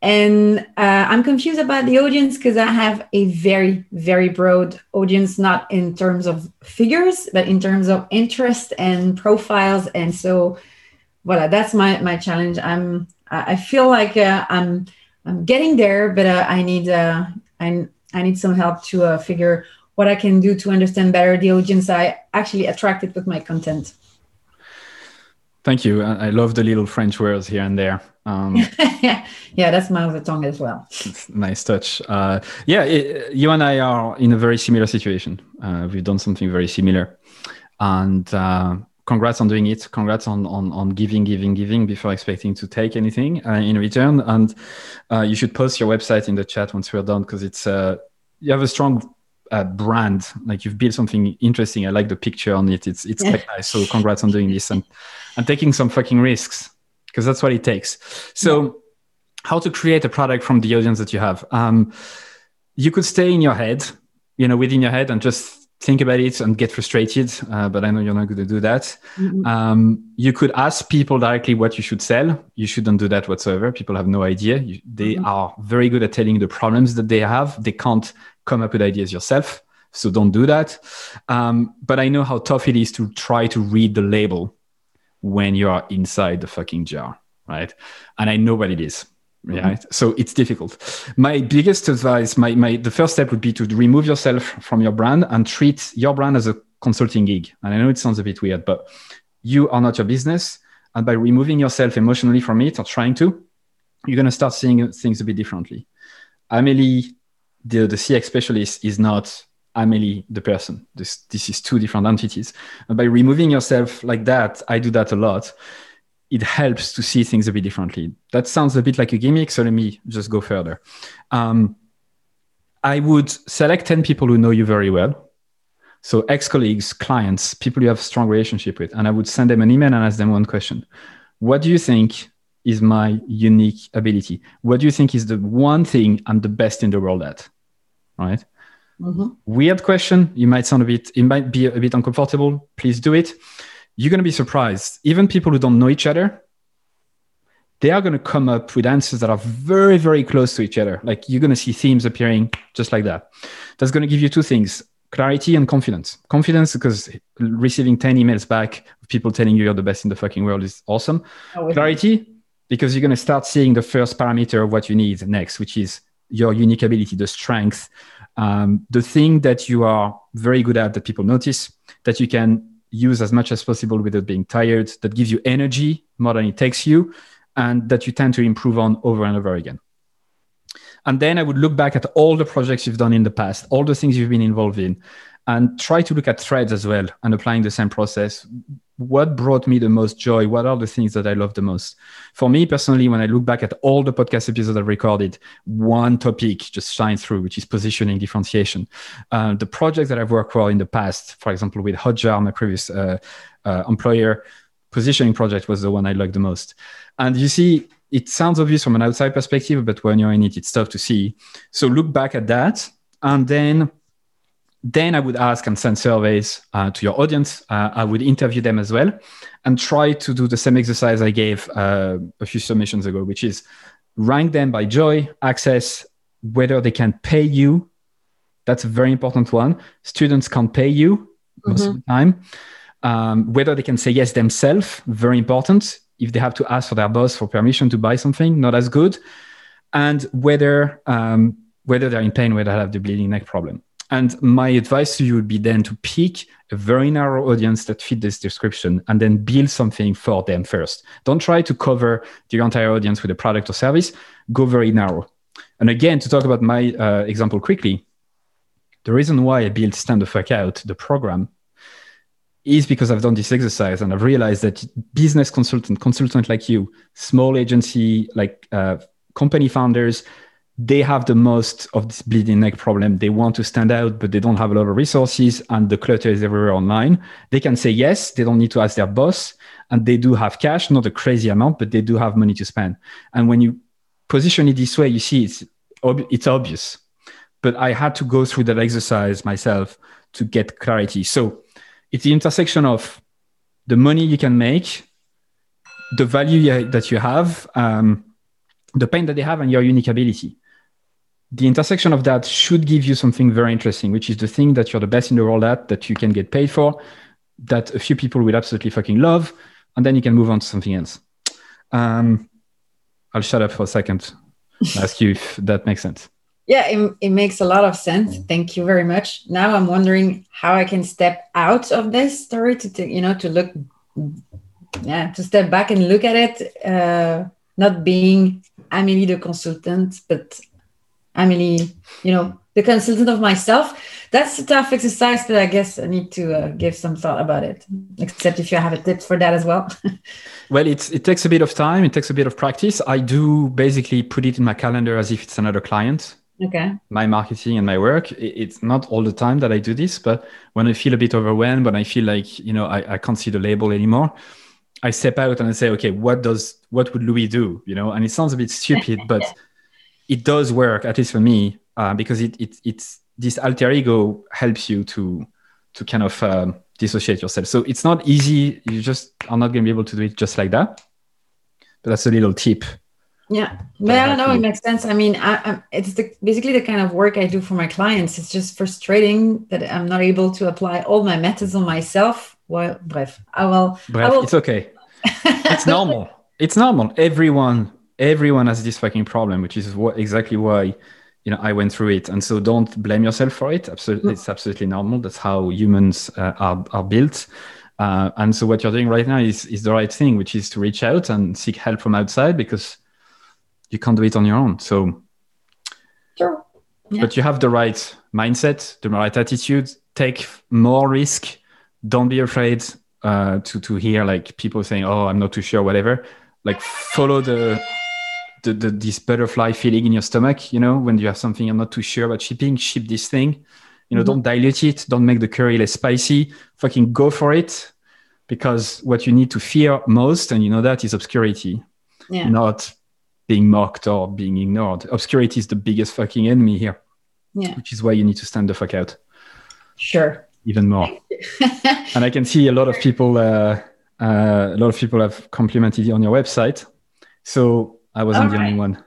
And uh, I'm confused about the audience because I have a very, very broad audience, not in terms of figures, but in terms of interest and profiles. And so voilà, that's my my challenge. I'm I feel like uh, I'm I'm getting there, but uh, I need uh, I I need some help to uh, figure what I can do to understand better the audience I actually attracted with my content. Thank you. I love the little French words here and there. Um, <laughs> yeah, that's my other tongue as well. Nice touch. Uh, yeah, it, you and I are in a very similar situation. Uh, we've done something very similar, and uh, congrats on doing it. Congrats on on, on giving, giving, giving before expecting to take anything uh, in return. And uh, you should post your website in the chat once we're done because it's uh, you have a strong uh, brand. Like you've built something interesting. I like the picture on it. It's it's quite nice. So congrats on doing this and and taking some fucking risks because that's what it takes. So. Yeah. How to create a product from the audience that you have? Um, you could stay in your head, you know, within your head, and just think about it and get frustrated, uh, but I know you're not going to do that. Mm-hmm. Um, you could ask people directly what you should sell. You shouldn't do that whatsoever. People have no idea. You, they mm-hmm. are very good at telling the problems that they have. They can't come up with ideas yourself. So don't do that. Um, but I know how tough it is to try to read the label when you are inside the fucking jar, right? And I know what it is. Mm-hmm. right so it's difficult. My biggest advice my, my the first step would be to remove yourself from your brand and treat your brand as a consulting gig. And i know it sounds a bit weird but you are not your business. And by removing yourself emotionally from it or trying to you're going to start seeing things a bit differently. Amelie the, the cx specialist is not amelie the person. This this is two different entities. And by removing yourself like that i do that a lot it helps to see things a bit differently. That sounds a bit like a gimmick, so let me just go further. Um, I would select 10 people who know you very well. So ex-colleagues, clients, people you have a strong relationship with, and I would send them an email and ask them one question. What do you think is my unique ability? What do you think is the one thing I'm the best in the world at? Right? Mm-hmm. Weird question. You might sound a bit, it might be a bit uncomfortable. Please do it you're going to be surprised. Even people who don't know each other, they are going to come up with answers that are very, very close to each other. Like you're going to see themes appearing just like that. That's going to give you two things clarity and confidence. Confidence because receiving 10 emails back of people telling you you're the best in the fucking world is awesome. Oh, clarity because you're going to start seeing the first parameter of what you need next, which is your unique ability, the strength, um, the thing that you are very good at that people notice, that you can use as much as possible without being tired, that gives you energy more than it takes you, and that you tend to improve on over and over again. And then I would look back at all the projects you've done in the past, all the things you've been involved in, and try to look at threads as well and applying the same process. What brought me the most joy? What are the things that I love the most? For me personally, when I look back at all the podcast episodes I've recorded, one topic just shines through, which is positioning differentiation. Uh, the projects that I've worked for in the past, for example, with Hotjar, my previous uh, uh, employer, positioning project was the one I liked the most. And you see, it sounds obvious from an outside perspective, but when you're in it, it's tough to see. So look back at that, and then then I would ask and send surveys uh, to your audience. Uh, I would interview them as well, and try to do the same exercise I gave uh, a few submissions ago, which is rank them by joy, access, whether they can pay you. That's a very important one. Students can't pay you most mm-hmm. of the time. Um, whether they can say yes themselves, very important if they have to ask for their boss for permission to buy something, not as good, and whether um, whether they're in pain, whether they have the bleeding neck problem. And my advice to you would be then to pick a very narrow audience that fit this description and then build something for them first. Don't try to cover the entire audience with a product or service. Go very narrow. And again, to talk about my uh, example quickly, the reason why I built Stand the Fuck Out, the program, is because I've done this exercise and I've realized that business consultant, consultant like you, small agency, like uh, company founders, they have the most of this bleeding neck problem. They want to stand out, but they don't have a lot of resources and the clutter is everywhere online. They can say yes, they don't need to ask their boss, and they do have cash, not a crazy amount, but they do have money to spend. And when you position it this way, you see it's, it's obvious. But I had to go through that exercise myself to get clarity. So it's the intersection of the money you can make, the value that you have, um, the pain that they have, and your unique ability. The intersection of that should give you something very interesting, which is the thing that you're the best in the world at, that you can get paid for, that a few people will absolutely fucking love, and then you can move on to something else. Um, I'll shut up for a second. ask you if that makes sense. Yeah, it, it makes a lot of sense. Thank you very much. Now I'm wondering how I can step out of this story to, to you know, to look, yeah, to step back and look at it, uh, not being Amélie the consultant, but Amélie, you know, the consultant of myself. That's a tough exercise that I guess I need to uh, give some thought about it. Except if you have a tip for that as well. <laughs> well, it's, it takes a bit of time. It takes a bit of practice. I do basically put it in my calendar as if it's another client okay my marketing and my work it's not all the time that i do this but when i feel a bit overwhelmed when i feel like you know i, I can't see the label anymore i step out and i say okay what does what would louis do you know and it sounds a bit stupid <laughs> but it does work at least for me uh, because it, it it's this alter ego helps you to to kind of um, dissociate yourself so it's not easy you just are not going to be able to do it just like that but that's a little tip yeah, but I don't know. It makes sense. I mean, I, I, it's the, basically the kind of work I do for my clients. It's just frustrating that I'm not able to apply all my methods on myself. Well, bref, I will. Bref, I will... it's okay. it's normal. <laughs> It's normal. Everyone, everyone has this fucking problem, which is what exactly why you know I went through it. And so don't blame yourself for it. Absolutely, mm. it's absolutely normal. That's how humans uh, are are built. Uh, and so what you're doing right now is is the right thing, which is to reach out and seek help from outside because you can't do it on your own. So, sure. Yeah. But you have the right mindset, the right attitude. Take more risk. Don't be afraid uh, to to hear like people saying, "Oh, I'm not too sure," whatever. Like follow the, the, the this butterfly feeling in your stomach. You know, when you have something I'm not too sure about shipping, ship this thing. You know, mm-hmm. don't dilute it. Don't make the curry less spicy. Fucking go for it, because what you need to fear most, and you know that, is obscurity, yeah. not being mocked or being ignored. Obscurity is the biggest fucking enemy here. Yeah. Which is why you need to stand the fuck out. Sure. Even more. <laughs> and I can see a lot of people, uh, uh, a lot of people have complimented you on your website. So I wasn't All the only one.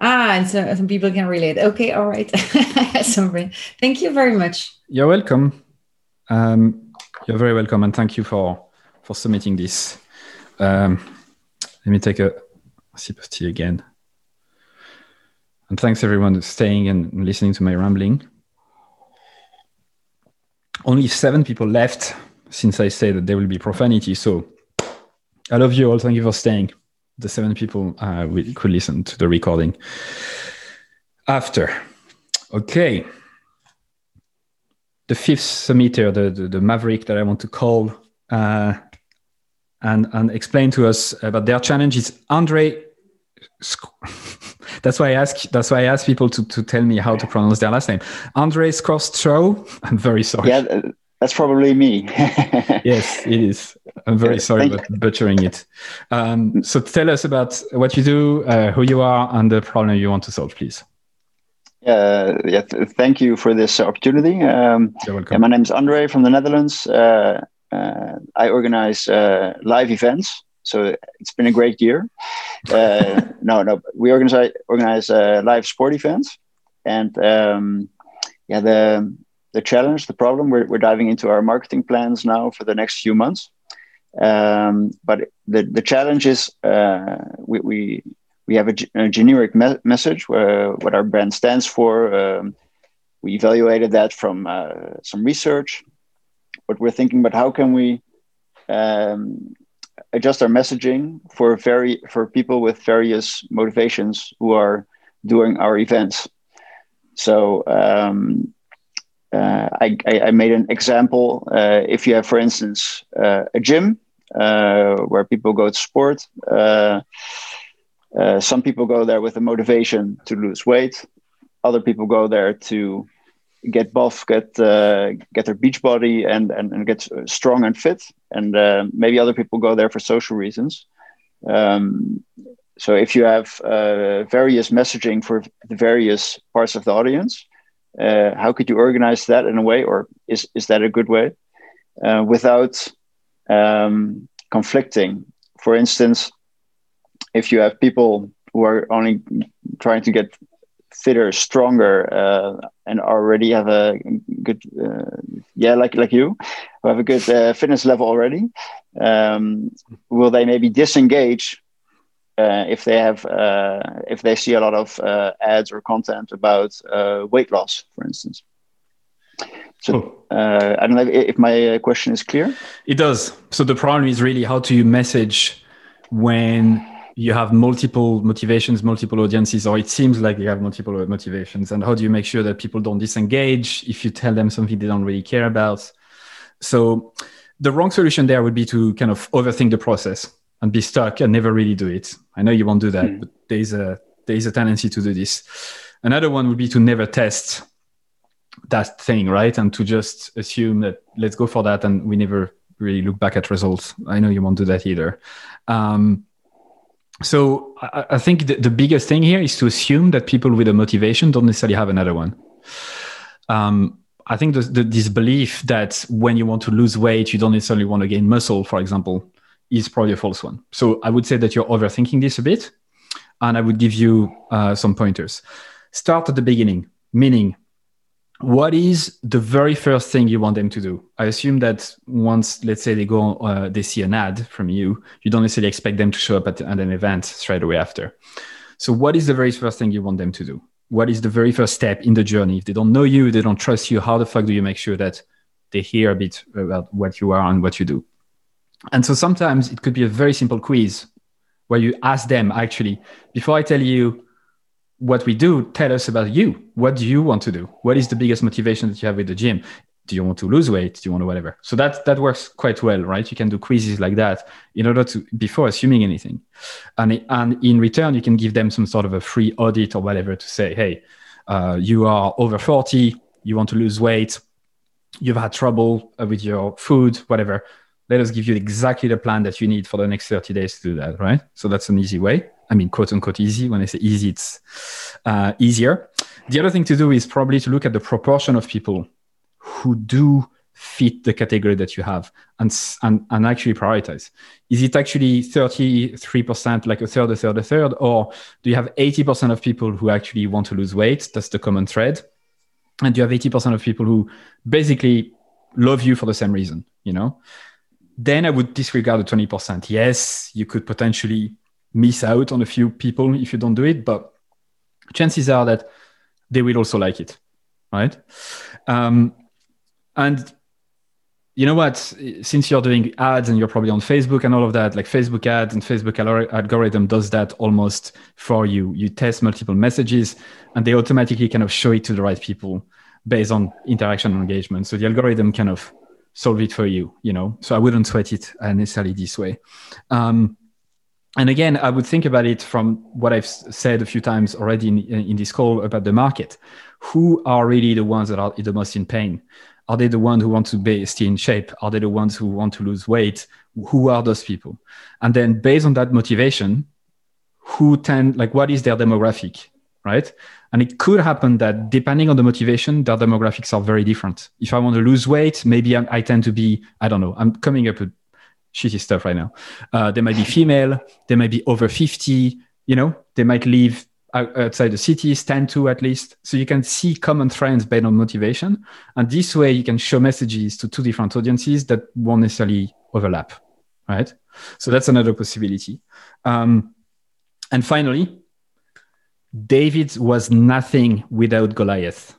Ah, and so some people can relate. Okay, all right. <laughs> Sorry. Thank you very much. You're welcome. Um, you're very welcome, and thank you for for submitting this. Um, let me take a sip of tea again. And thanks everyone for staying and listening to my rambling. Only seven people left since I say that there will be profanity. So I love you all. Thank you for staying. The seven people uh, we could listen to the recording after. Okay. The fifth submitter, the, the, the maverick that I want to call uh, and, and explain to us about their challenge is Andre. <laughs> that's why I ask. That's why I ask people to, to tell me how to pronounce their last name. Andre Skorstro. <laughs> I'm very sorry. Yeah, that's probably me. <laughs> yes, it is. I'm very sorry about butchering it. Um, so tell us about what you do, uh, who you are, and the problem you want to solve, please. Uh, yeah, th- thank you for this opportunity. Um, You're welcome. My name is Andre from the Netherlands. Uh, uh I organize uh, live events, so it's been a great year. Uh, <laughs> no, no, we organize organize live sport events, and um, yeah, the the challenge, the problem. We're, we're diving into our marketing plans now for the next few months. Um, but the, the challenge is uh, we, we, we have a, a generic me- message where, what our brand stands for. Um, we evaluated that from uh, some research, but we're thinking about how can we um, adjust our messaging for very for people with various motivations who are doing our events. So um, uh, I, I, made an example. Uh, if you have, for instance, uh, a gym uh, where people go to sport, uh, some people go there with a motivation to lose weight. Other people go there to get buff, get get their beach body, and, and, and get strong and fit. And maybe other people go there for social reasons. Um, so if you have various messaging for the various parts of the audience, uh, how could you organize that in a way, or is is that a good way, uh, without um, conflicting? For instance, if you have people who are only trying to get fitter, stronger, uh, and already have a good, uh, yeah, like like you, who have a good uh, fitness level already, um, will they maybe disengage uh, if they have uh, if they see a lot of uh, ads or content about uh, weight loss, for instance. So oh. Uh, I don't know if my uh, question is clear. It does. So the problem is really how do you message when you have multiple motivations, multiple audiences, or it seems like you have multiple motivations, and how do you make sure that people don't disengage if you tell them something they don't really care about? So the wrong solution there would be to kind of overthink the process and be stuck and never really do it. I know you won't do that, mm. but there is a there is a tendency to do this. Another one would be to never test that thing, right? And to just assume that let's go for that, and we never really look back at results. I know you won't do that either. Um, so I, I think the, the, biggest thing here is to assume that people with a motivation don't necessarily have another one. Um, I think the, the, this belief that when you want to lose weight, you don't necessarily want to gain muscle, for example, is probably a false one. So I would say that you're overthinking this a bit, and I would give you uh, some pointers. Start at the beginning, meaning what is the very first thing you want them to do? I assume that once, let's say, they go, uh, they see an ad from you, you don't necessarily expect them to show up at, at an event straight away after. So, what is the very first thing you want them to do? What is the very first step in the journey? If they don't know you, they don't trust you, how the fuck do you make sure that they hear a bit about what you are and what you do? And so sometimes it could be a very simple quiz where you ask them actually, before I tell you what we do, tell us about you. What do you want to do? What is the biggest motivation that you have with the gym? Do you want to lose weight? Do you want to whatever? So that that works quite well, right? You can do quizzes like that in order to before assuming anything, and and in return you can give them some sort of a free audit or whatever to say, hey, uh, you are over forty, you want to lose weight, you've had trouble with your food, whatever let us give you exactly the plan that you need for the next 30 days to do that, right? So that's an easy way. I mean, quote unquote easy. When I say easy, it's uh, easier. The other thing to do is probably to look at the proportion of people who do fit the category that you have and, and, and actually prioritize? Is it actually 33%, like a third, a third, a third? Or do you have 80% of people who actually want to lose weight? That's the common thread. And you have 80% of people who basically love you for the same reason, you know? Then I would disregard the 20%. Yes, you could potentially miss out on a few people if you don't do it, but chances are that they will also like it, right? Um, and you know what? Since you're doing ads and you're probably on Facebook and all of that, like Facebook ads and Facebook algorithm does that almost for you. You test multiple messages and they automatically kind of show it to the right people based on interaction and engagement. So the algorithm kind of solve it for you, you know? So I wouldn't sweat it necessarily this way. Um, and again, I would think about it from what I've said a few times already in, in this call about the market. Who are really the ones that are the most in pain? Are they the ones who want to be stay in shape? Are they the ones who want to lose weight? Who are those people? And then based on that motivation, who tend like what is their demographic, right? And it could happen that depending on the motivation, their demographics are very different. If I want to lose weight, maybe I, I tend to be, I don't know, I'm coming up with shitty stuff right now. Uh, they might be female, they might be over 50, you know, they might live outside the cities, tend to at least. So you can see common trends based on motivation. And this way you can show messages to two different audiences that won't necessarily overlap, right? So that's another possibility. Um, and finally, David was nothing without Goliath.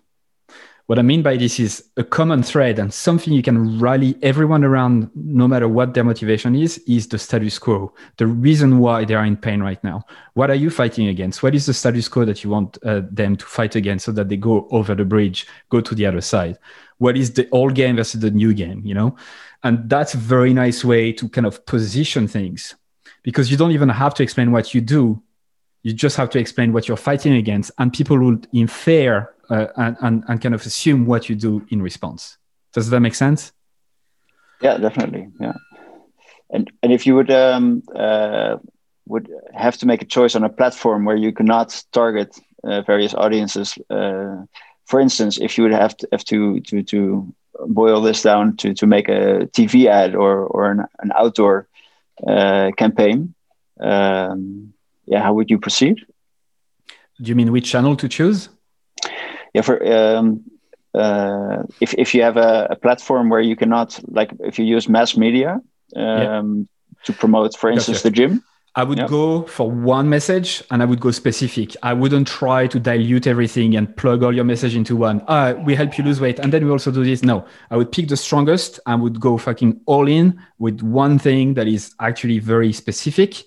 What I mean by this is a common thread and something you can rally everyone around, no matter what their motivation is, is the status quo. The reason why they are in pain right now. What are you fighting against? What is the status quo that you want uh, them to fight against so that they go over the bridge, go to the other side? What is the old game versus the new game, you know? And that's a very nice way to kind of position things because you don't even have to explain what you do. You just have to explain what you're fighting against, and people will infer uh, and, and, and kind of assume what you do in response. Does that make sense? Yeah, definitely. Yeah, and and if you would um, uh, would have to make a choice on a platform where you cannot target uh, various audiences, uh, for instance, if you would have to have to to, to boil this down to to make a TV ad or or an, an outdoor uh, campaign, um, yeah, how would you proceed? Do you mean which channel to choose? yeah, for um, uh, if if you have a, a, platform where you cannot like if you use mass media um, yeah. to promote, for instance, the gym. I would go for one message and I would go specific. I wouldn't try to dilute everything and plug all your message into one. Ah, we help you lose weight. And then we also do this. No, I would pick the strongest and would go fucking all in with one thing that is actually very specific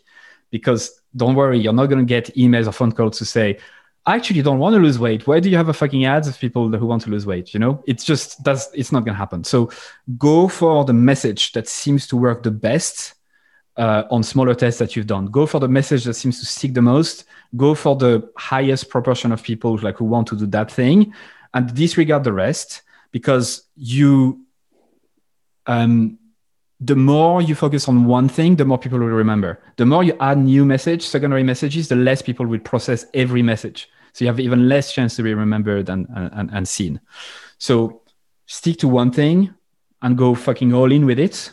because don't worry, you're not going to get emails or phone calls to say, I actually don't want to lose weight. Why do you have a fucking ads of people who want to lose weight? You know, it's just that's it's not going to happen. So go for the message that seems to work the best uh, on smaller tests that you've done. Go for the message that seems to stick the most. Go for the highest proportion of people like who want to do that thing, and disregard the rest because you um, the more you focus on one thing, the more people will remember. The more you add new message, secondary messages, the less people will process every message. So you have even less chance to be remembered and, and, and seen. So stick to one thing and go fucking all in with it.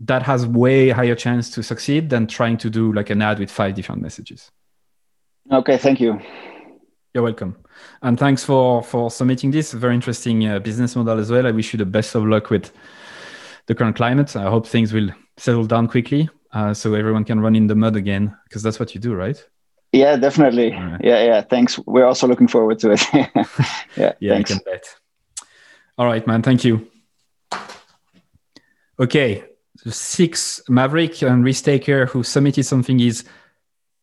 That has way higher chance to succeed than trying to do like an ad with five different messages. Okay, thank you. You're welcome, and thanks for for submitting this very interesting uh, business model as well. I wish you the best of luck with the current climate. I hope things will settle down quickly uh, so everyone can run in the mud again because that's what you do, right? Yeah, definitely. Right. Yeah, yeah. Thanks. We're also looking forward to it. <laughs> yeah, yeah, thanks. I can bet. All right, man. Thank you. Okay, the six Maverick and Risk-Taker who submitted something is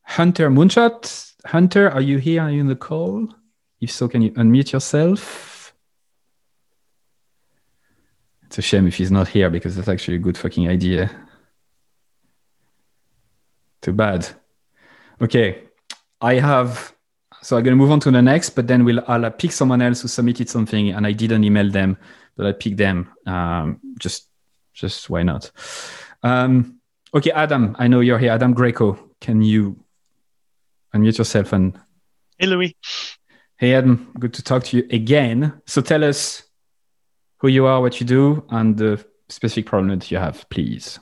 Hunter Moonshot. Hunter, are you here? Are you in the call? If so, can you unmute yourself? It's a shame if he's not here because that's actually a good fucking idea. Too bad. Okay, I have. So I'm gonna move on to the next, but then we'll I'll pick someone else who submitted something and I didn't email them, but I picked them. Um, just, just why not? Um, okay, Adam, I know you're here. Adam Greco, can you unmute yourself and? Hey, Louis. Hey, Adam. Good to talk to you again. So tell us who you are, what you do, and the specific problem that you have, please.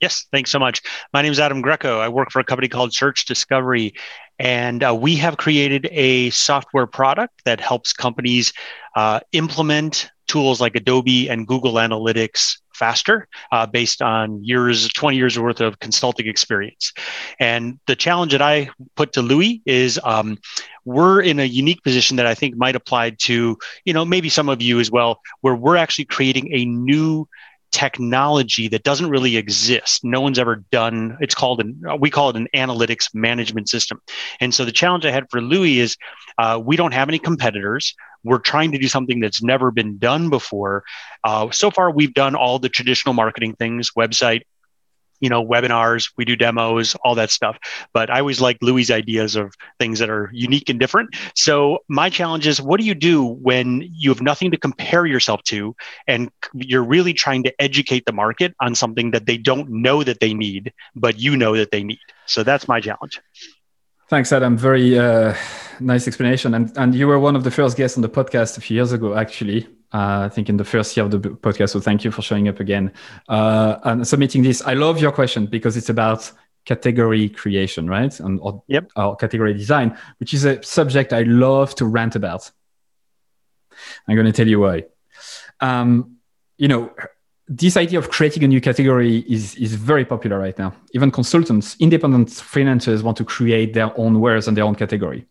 Yes, thanks so much. My name is Adam Greco. I work for a company called Search Discovery, and uh, we have created a software product that helps companies uh, implement tools like Adobe and Google Analytics faster uh, based on years 20 years worth of consulting experience. And the challenge that i put to louis is um, we're in a unique position that i think might apply to you know maybe some of you as well where we're actually creating a new technology that doesn't really exist. No one's ever done. It's called an we call it an analytics management system. And so the challenge I had for Louis is uh, we don't have any competitors. We're trying to do something that's never been done before. Uh, so far, we've done all the traditional marketing things: website, you know webinars we do demos all that stuff. But i always like louis ideas of things that are unique and different. So my challenge is what do you do when you have nothing to compare yourself to and you're really trying to educate the market on something that they don't know that they need but you know that they need? So that's my challenge. Thanks adam. Very uh, nice explanation. And, and you were one of the first guests on the podcast a few years ago actually uh, I think in the first year of the podcast. So thank you for showing up again uh, and submitting this. I love your question because it's about category creation, right? And or, yep. or category design, which is a subject I love to rant about. I'm going to tell you why. Um, you know, this idea of creating a new category is, is very popular right now. Even consultants, independent freelancers want to create their own wares and their own category.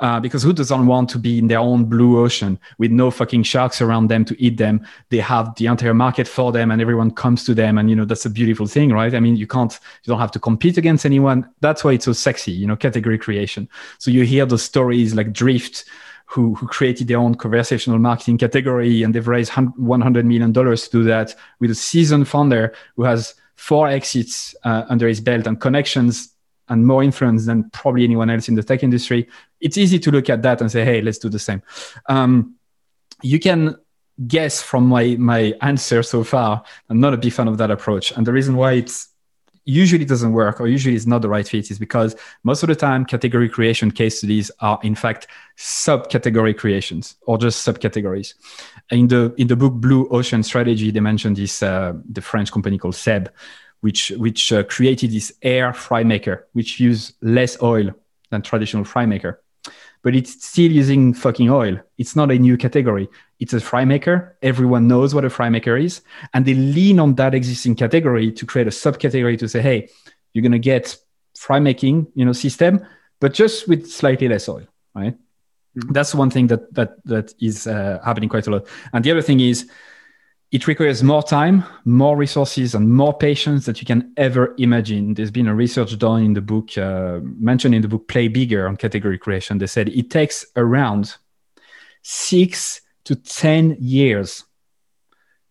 Uh, because who doesn't want to be in their own blue ocean with no fucking sharks around them to eat them? They have the entire market for them and everyone comes to them. And, you know, that's a beautiful thing, right? I mean, you can't, you don't have to compete against anyone. That's why it's so sexy, you know, category creation. So you hear those stories like Drift who, who created their own conversational marketing category and they've raised $100 million to do that with a seasoned founder who has four exits uh, under his belt and connections and more influence than probably anyone else in the tech industry. It's easy to look at that and say, hey, let's do the same. Um, you can guess from my, my answer so far, I'm not a big fan of that approach. And the reason why it's usually doesn't work or usually is not the right fit is because most of the time category creation case studies are in fact subcategory creations or just subcategories in the in the book blue ocean strategy they mentioned this uh, the french company called seb which which uh, created this air fry maker which use less oil than traditional fry maker but it's still using fucking oil. It's not a new category. It's a fry maker. Everyone knows what a fry maker is. And they lean on that existing category to create a subcategory to say, hey, you're going to get fry making, you know, system, but just with slightly less oil, right? Mm-hmm. That's one thing that that that is uh, happening quite a lot. And the other thing is it requires more time, more resources, and more patience that you can ever imagine. There's been a research done in the book, uh, mentioned in the book Play Bigger on category creation. They said it takes around six to 10 years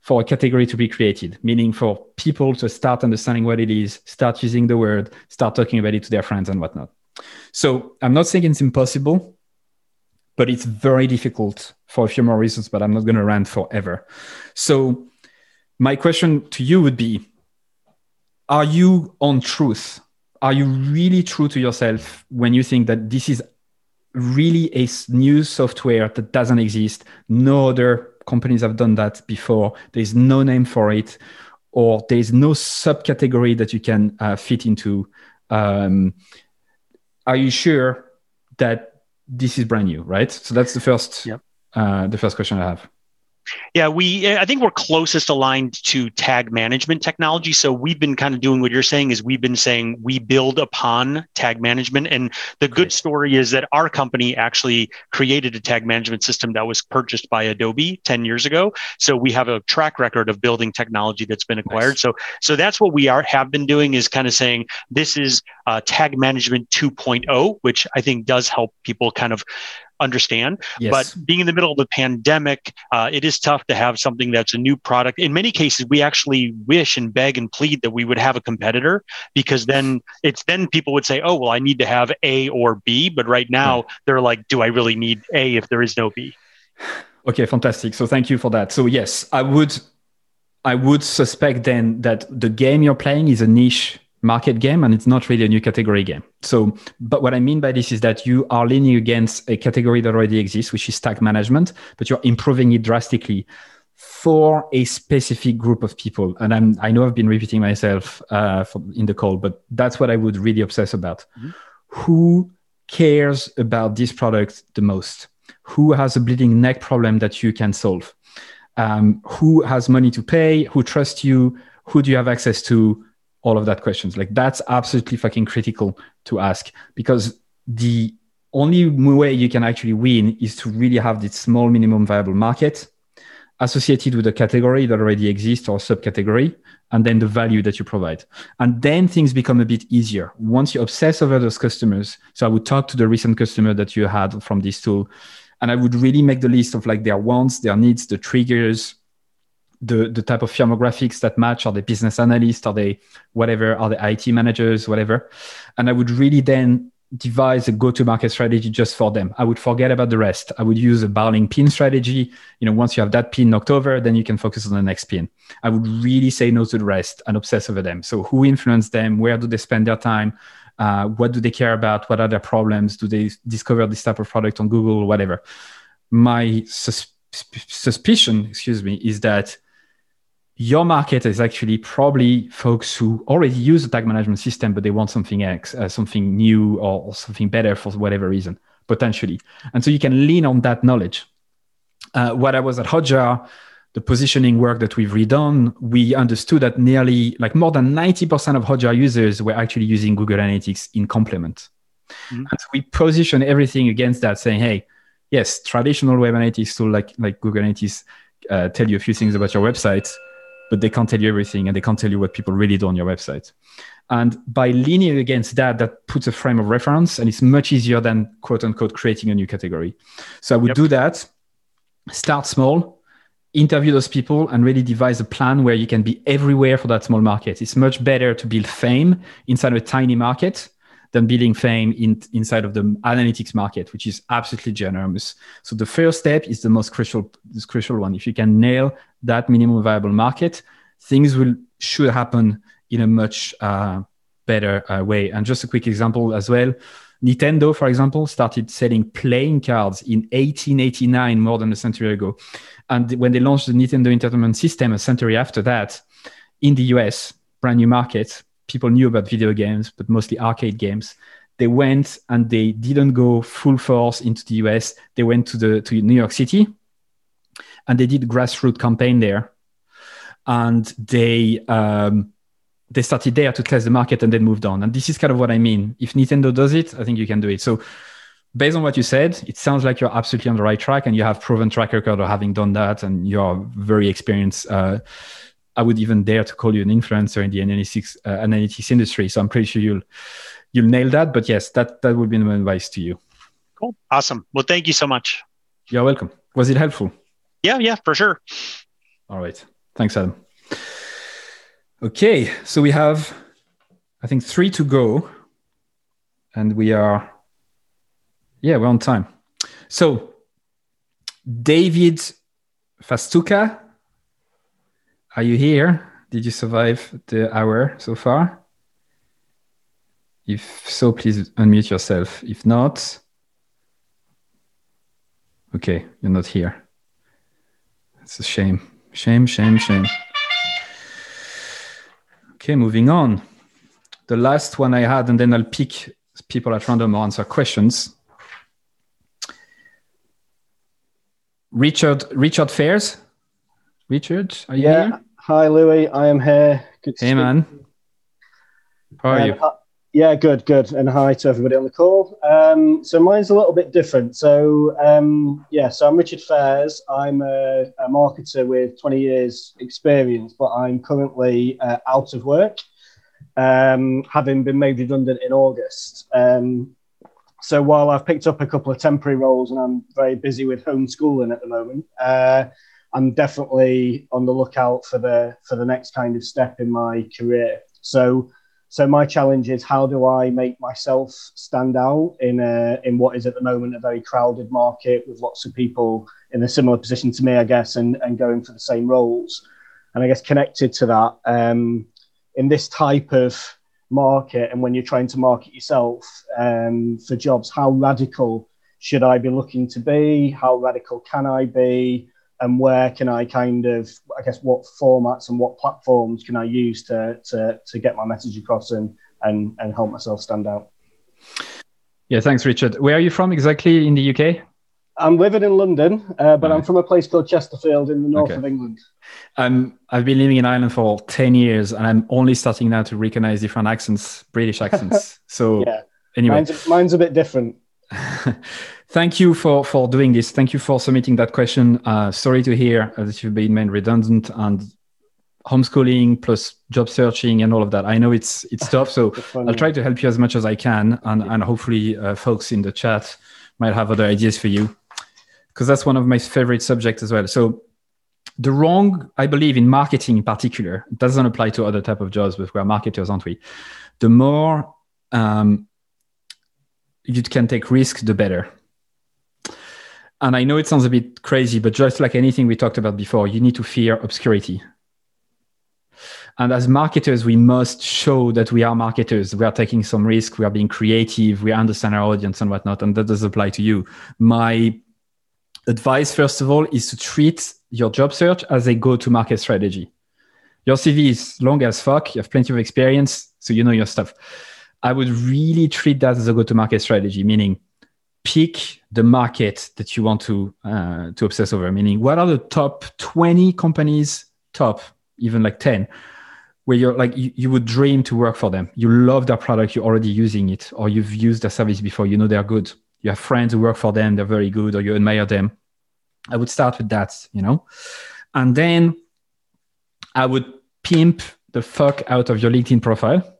for a category to be created, meaning for people to start understanding what it is, start using the word, start talking about it to their friends and whatnot. So I'm not saying it's impossible, but it's very difficult for a few more reasons, but I'm not going to rant forever. So, my question to you would be Are you on truth? Are you really true to yourself when you think that this is really a new software that doesn't exist? No other companies have done that before. There's no name for it, or there's no subcategory that you can uh, fit into. Um, are you sure that this is brand new, right? So that's the first, yep. uh, the first question I have. Yeah, we I think we're closest aligned to tag management technology. So we've been kind of doing what you're saying is we've been saying we build upon tag management. And the good story is that our company actually created a tag management system that was purchased by Adobe 10 years ago. So we have a track record of building technology that's been acquired. Nice. So so that's what we are have been doing is kind of saying this is uh, tag management 2.0, which I think does help people kind of understand. Yes. But being in the middle of a pandemic, uh, it is tough to have something that's a new product. In many cases, we actually wish and beg and plead that we would have a competitor because then it's then people would say, oh, well, I need to have A or B. But right now, they're like, do I really need A if there is no B? Okay, fantastic. So thank you for that. So yes, I would I would suspect then that the game you're playing is a niche market game and it's not really a new category game. So, but what I mean by this is that you are leaning against a category that already exists, which is tag management, but you're improving it drastically for a specific group of people. And I'm, I know I've been repeating myself uh, for, in the call, but that's what I would really obsess about. Mm-hmm. Who cares about this product the most? Who has a bleeding neck problem that you can solve? Um, who has money to pay? Who trusts you? Who do you have access to? All of that questions. Like that's absolutely fucking critical to ask because the only way you can actually win is to really have this small minimum viable market associated with a category that already exists or subcategory, and then the value that you provide. And then things become a bit easier once you obsess over those customers. So I would talk to the recent customer that you had from this tool, and I would really make the list of like their wants, their needs, the triggers, the, the type of firmographics that match. Are they business analysts? Are they whatever? Are they IT managers? Whatever. And I would really then devise a go-to-market strategy just for them. I would forget about the rest. I would use a bowling pin strategy. You know, once you have that pin knocked over, then you can focus on the next pin. I would really say no to the rest and obsess over them. So who influenced them? Where do they spend their time? Uh, what do they care about? What are their problems? Do they discover this type of product on Google or whatever? My sus- suspicion, excuse me, is that your market is actually probably folks who already use the tag management system, but they want something else, uh, something new or, or, something better for whatever reason, potentially. And so you can lean on that knowledge. Uh, what I was at Hotjar, the positioning work that we've redone, we understood that nearly like more than 90% of Hotjar users were actually using Google Analytics in complement. Mm-hmm. And so we position everything against that, saying, hey, yes, traditional web analytics tool like, like Google Analytics uh, tell you a few things about your website but they can't tell you everything and they can't tell you what people really do on your website. And by leaning against that, that puts a frame of reference and it's much easier than quote unquote creating a new category. So I would yep. do that, start small, interview those people and really devise a plan where you can be everywhere for that small market. It's much better to build fame inside a tiny market than building fame in, inside of the analytics market, which is absolutely generous. So the first step is the most crucial, this crucial one. If you can nail that minimum viable market, things will should happen in a much uh, better uh, way. And just a quick example as well. Nintendo, for example, started selling playing cards in 1889, more than a century ago. And when they launched the Nintendo Entertainment System a century after that, in the US, brand new market, people knew about video games, but mostly arcade games. They went and they didn't go full force into the US. They went to the to New York City, and they did grassroots campaign there, and they um, they started there to test the market and then moved on. And this is kind of what I mean. If Nintendo does it, I think you can do it. So based on what you said, it sounds like you're absolutely on the right track and you have proven track record of having done that and you're very experienced uh, I would even dare to call you an influencer in the analytics uh, analytics industry. So I'm pretty sure you'll you'll nail that. But yes, that that would be my advice to you. Cool, awesome. Well, thank you so much. You're welcome. Was it helpful? Yeah, yeah, for sure. All right. Thanks, Adam. Okay, so we have, I think, three to go, and we are, yeah, we're on time. So, David Fastuka are you here? Did you survive the hour so far? If so, please unmute yourself. If not, okay, you're not here. It's a shame. Shame, shame, shame. Okay, moving on. The last one I had, and then I'll pick people at random or answer questions. Richard Richard Fairs. Richard, are you yeah. here? Hi, Louis. I am here. Good hey, man. How are um, you? yeah, good, good. And hi to everybody on the call. Um, so mine's a little bit different. So um, yeah, so I'm Richard Fairs. I'm a, a, marketer with 20 years experience, but I'm currently uh, out of work, um, having been made redundant in August. Um, so while I've picked up a couple of temporary roles and I'm very busy with homeschooling at the moment, uh, I'm definitely on the lookout for the for the next kind of step in my career. So so my challenge is how do I make myself stand out in a in what is at the moment a very crowded market with lots of people in a similar position to me, I guess, and, and going for the same roles. And I guess connected to that, um, in this type of market and when you're trying to market yourself um, for jobs, how radical should I be looking to be? How radical can I be? And where can I kind of, I guess, what formats and what platforms can I use to to, to get my message across and, and and help myself stand out. Yeah, thanks, Richard. Where are you from exactly in the UK? I'm living in London, uh, but right. I'm from a place called Chesterfield in the north okay. of England. Um, I've been living in Ireland for 10 years and I'm only starting now to recognize different accents, British accents. <laughs> So, yeah. anyway. Mine's, mine's a bit different. <laughs> Thank you for, for doing this. Thank you for submitting that question. Uh, sorry to hear that you've been made redundant and homeschooling plus job searching and all of that. I know it's it's tough, so <laughs> I'll try to help you as much as I can, and and hopefully uh, folks in the chat might have other ideas for you, because that's one of my favorite subjects as well. So the wrong, I believe, in marketing in particular, doesn't apply to other type of jobs, but we're marketers, aren't we? The more um, you can take risk, the better. And I know it sounds a bit crazy, but just like anything we talked about before, you need to fear obscurity and as marketers, we must show that we are marketers. We are taking some risk. We are being creative. We understand our audience and whatnot. And that does apply to you. My advice, first of all, is to treat your job search as a go to market strategy. Your CV is long as fuck. You have plenty of experience. So you know your stuff. I would really treat that as a go to market strategy, meaning pick the market that you want to uh, to obsess over? Meaning what are the top 20 companies top even like 10 where you're like you, you would dream to work for them? You love their product you're already using it or you've used their service before you know they're good. You have friends who work for them they're very good or you admire them. I would start with that you know? And then i would pimp the fuck out of your linkedin profile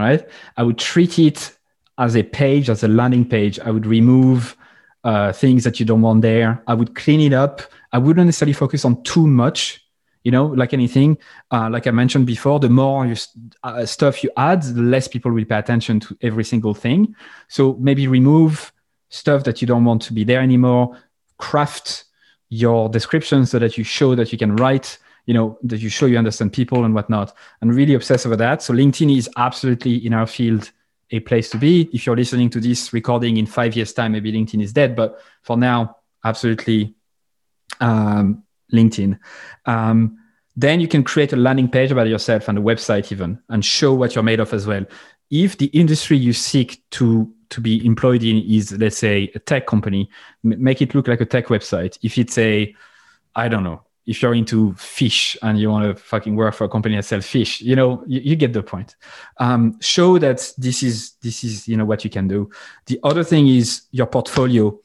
right? I would treat it as a page as a landing page i would remove uh, things that you don't want there. I would clean it up. I wouldn't necessarily focus on too much you know like anything. Uh, like i mentioned before the more you, uh, stuff you add the less people will pay attention to every single thing. So maybe remove stuff that you don't want to be there anymore. Craft your description so that you show that you can write you know that you show you understand people and whatnot. And really obsess over that. So linkedin is absolutely in our field a place to be if you're listening to this recording in five years time maybe linkedin is dead but for now absolutely um, LinkedIn. Um, then you can create a landing page about yourself and a website even and show what you're made of as well. If the industry you seek to to be employed in is let's say a tech company, m- make it look like a tech website. If it's a I don't know, if you're into fish and you want to fucking work for a company that sells fish, you know, you, you get the point. Um, show that this is this is you know what you can do. The other thing is your portfolio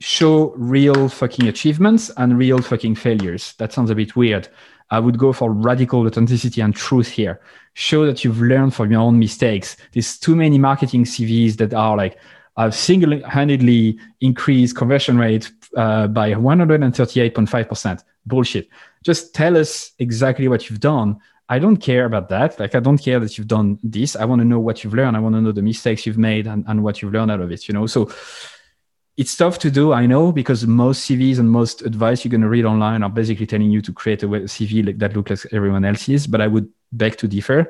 show real fucking achievements and real fucking failures. That sounds a bit weird. I would go for radical authenticity and truth here. Show that you've learned from your own mistakes. There's too many marketing CVs that are like, I've single-handedly increased conversion rate uh, by 138.5%. Bullshit. Just tell us exactly what you've done. I don't care about that. Like, I don't care that you've done this. I want to know what you've learned. I want to know the mistakes you've made and, and what you've learned out of it, you know? So it's tough to do, I know, because most CVs and most advice you're going to read online are basically telling you to create a CV like that looks like everyone else's. But I would beg to differ.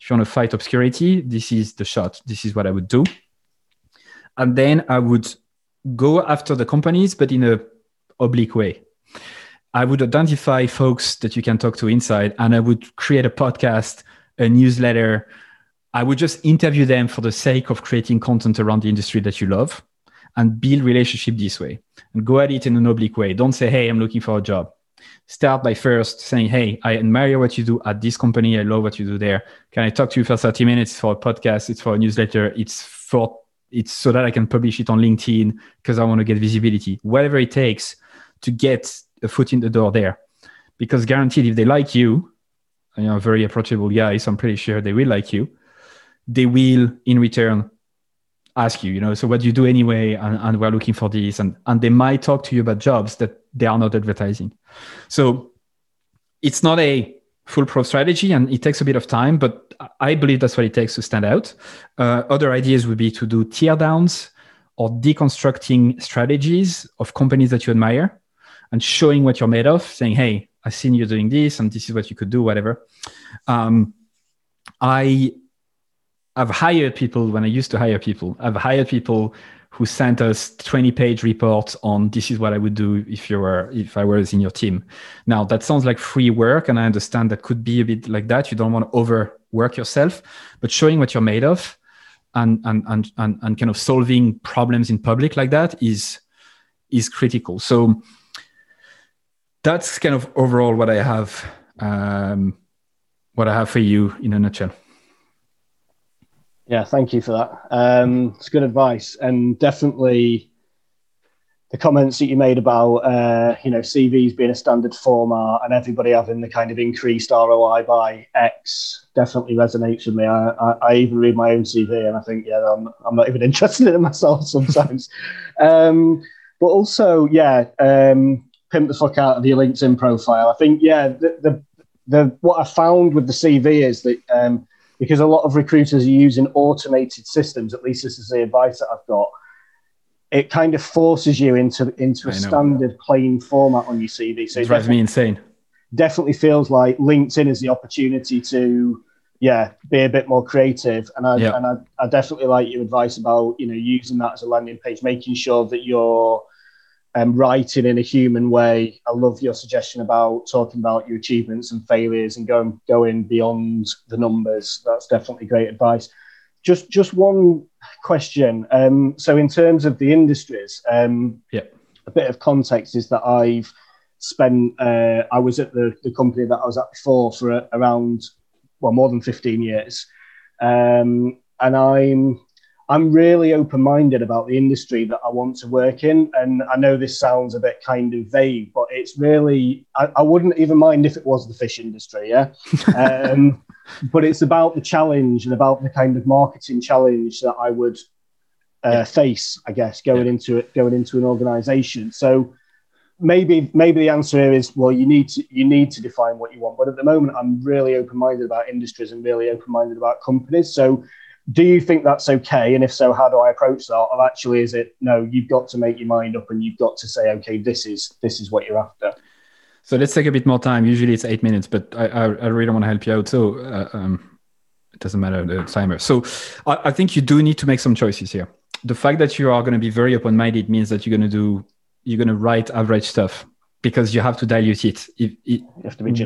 If you want to fight obscurity, this is the shot. This is what I would do. And then I would go after the companies, but in a oblique way. I would identify folks that you can talk to inside, and I would create a podcast, a newsletter. I would just interview them for the sake of creating content around the industry that you love and build relationship this way and go at it in an oblique way. Don't say, Hey, I'm looking for a job. Start by first saying, Hey, I admire what you do at this company. I love what you do there. Can I talk to you for 30 minutes for a podcast? It's for a newsletter. It's for, it's so that I can publish it on LinkedIn because I want to get visibility, whatever it takes to get a foot in the door there. Because guaranteed, if they like you, you're a very approachable guy, so I'm pretty sure they will like you. They will, in return, ask you, you know, so what do you do anyway? And, and we're looking for this. And, and they might talk to you about jobs that they are not advertising. So it's not a foolproof strategy and it takes a bit of time, but I believe that's what it takes to stand out. Uh, other ideas would be to do tear downs or deconstructing strategies of companies that you admire and showing what you're made of, saying, hey, I've seen you doing this and this is what you could do, whatever. Um, I I've hired people when I used to hire people. I've hired people who sent us 20 page reports on this is what I would do if you were if I was in your team. Now that sounds like free work, and I understand that could be a bit like that. You don't want to overwork yourself, but showing what you're made of and and and and, and kind of solving problems in public like that is is critical. So that's kind of overall what I have um, what I have for you in a nutshell. Yeah, thank you for that. Um, it's good advice, and definitely the comments that you made about uh, you know CVs being a standard format and everybody having the kind of increased ROI by X definitely resonates with me. I, I, I even read my own CV and I think yeah I'm, I'm not even <laughs> interested in it myself sometimes. <laughs> um, but also yeah, um, pimp the fuck out of your LinkedIn profile. I think yeah the, the the what I found with the CV is that um, because a lot of recruiters are using automated systems. At least this is the advice that I've got. It kind of forces you into into a standard plain format on your CV. So it drives me insane. Definitely feels like LinkedIn is the opportunity to yeah be a bit more creative. And I yeah. and I, I definitely like your advice about you know using that as a landing page, making sure that you're um, writing in a human way. I love your suggestion about talking about your achievements and failures and going going beyond the numbers. That's definitely great advice. Just just one question. Um, so in terms of the industries, um, yeah, a bit of context is that I've spent. Uh, I was at the the company that I was at before for a, around well more than fifteen years, um, and I'm I'm really open minded about the industry that I want to work in. And I know this sounds a bit kind of vague, but it's really, I, I wouldn't even mind if it was the fish industry. Yeah. <laughs> um, but it's about the challenge and about the kind of marketing challenge that I would uh, yeah. face, I guess, going yeah. into it, going into an organization. So, maybe maybe the answer here is well you need to you need to define what you want but at the moment i'm really open-minded about industries and really open-minded about companies so do you think that's okay? And if so, how do I approach that? Or actually, is it no? You've got to make your mind up, and you've got to say, okay, this is this is what you're after. So let's take a bit more time. Usually it's eight minutes, but I, I, I really want to help you out. So uh, um, it doesn't matter the timer. So I, I think you do need to make some choices here. The fact that you are going to be very open-minded means that you're going to do you're going to write average stuff because you have to dilute it. If, it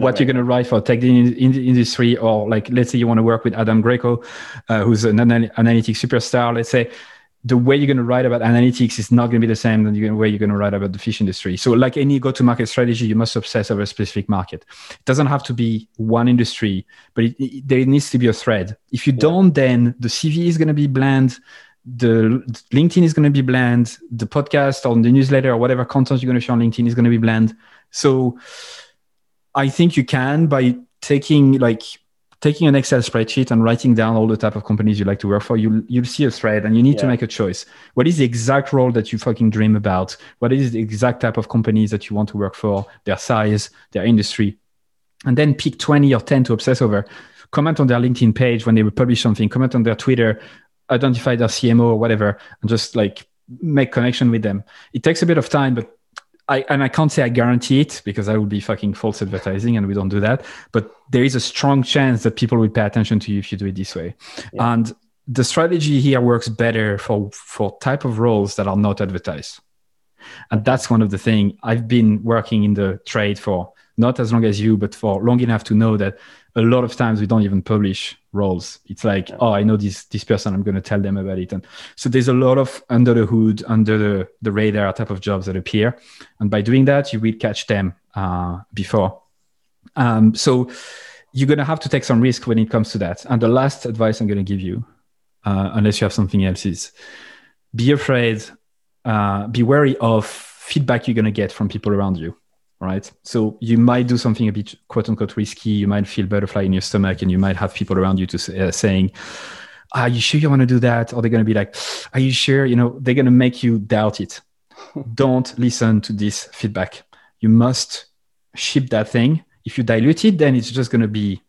what you're going to write for tech in, in the industry, or like let's say you want to work with Adam Greco, uh, who's an anal- analytics superstar. Let's say the way you're going to write about analytics is not going to be the same than the way you're going to write about the fish industry. So, like any go-to-market strategy, you must obsess over a specific market. It doesn't have to be one industry, but it, it, there needs to be a thread. If you yeah. don't, then the CV is going to be bland the LinkedIn is going to be bland. The podcast or the newsletter or whatever content you're going to share on LinkedIn is going to be bland. So I think you can by taking like taking an Excel spreadsheet and writing down all the type of companies you like to work for, you'll you'll see a thread and you need yeah. to make a choice. What is the exact role that you fucking dream about? What is the exact type of companies that you want to work for, their size, their industry? And then pick 20 or 10 to obsess over. Comment on their LinkedIn page when they publish something, comment on their Twitter, identify their CMO or whatever, and just like make connection with them. It takes a bit of time, but I and I can't say I guarantee it because I would be fucking false advertising, and we don't do that. But there is a strong chance that people will pay attention to you if you do it this way. Yeah. And the strategy here works better for for type of roles that are not advertised. And that's one of the things I've been working in the trade for not as long as you, but for long enough to know that a lot of times we don't even publish roles. It's like, yeah. oh, I know this this person, I'm going to tell them about it. And so there's a lot of under the hood, under the, the radar type of jobs that appear. And by doing that, you will catch them uh, before. Um, so you're going to have to take some risk when it comes to that. And the last advice I'm going to give you, uh, unless you have something else, is be afraid, uh, be wary of feedback you're going to get from people around you right? So you might do something a bit quote unquote risky. You might feel butterfly in your stomach, and you might have people around you to say, uh, saying, "Are you sure you want to do that?" Or they're going to be like, "Are you sure?" You know, they're going to make you doubt it. <laughs> Don't listen to this feedback. You must ship that thing. If you dilute it, then it's just going to be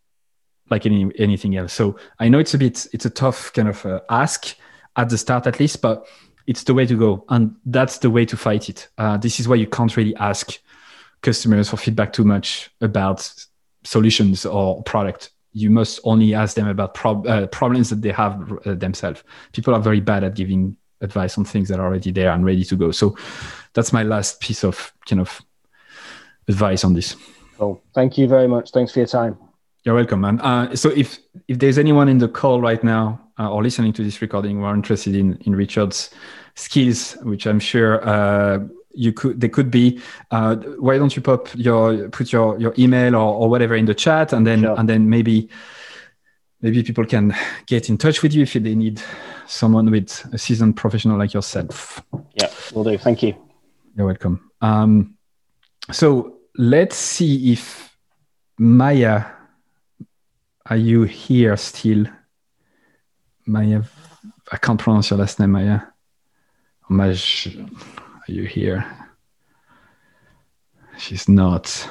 like any anything else. So I know it's a bit it's a tough kind of uh, ask at the start at least, but it's the way to go, and that's the way to fight it. Uh, this is why you can't really ask customers for feedback too much about solutions or product. You must only ask them about prob- uh, problems that they have uh, themselves. People are very bad at giving advice on things that are already there and ready to go. So that's my last piece of kind of advice on this. Cool. Thank you very much. Thanks for your time. You're welcome, man. Uh, so if if there's anyone in the call right now uh, or listening to this recording who are interested in in Richard's skills, which I'm sure uh, you could they could be, uh, why don't you pop your put your your email or, or whatever in the chat, and then sure. and then maybe maybe people can get in touch with you if they need someone with a seasoned professional like yourself. Yeah, we'll do. Thank you. You're welcome. Um, so let's see if Maya are you here still? Maya, I can't pronounce your last name, Maya. Maj, are you here? She's not.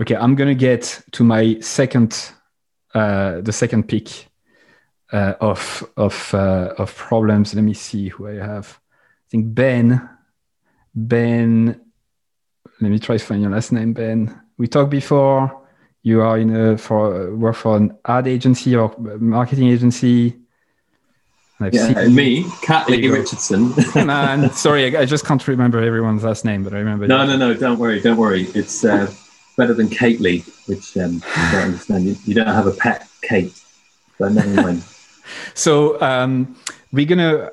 Okay, I'm gonna get to my second, uh, the second pick uh, of of uh, of problems. Let me see who I have. I think Ben. Ben. Let me try to find your last name, Ben. We talked before you are in a for work for an ad agency or marketing agency. Yeah, <laughs> me, Catley Richardson. <laughs> Man, sorry, I, I, just can't remember everyone's last name, but I remember. No, no, no, don't worry, don't worry. It's uh, better than Kate Lee, which um, I don't understand. You, you, don't have a pet Kate, but never mind. <laughs> so um, we're gonna,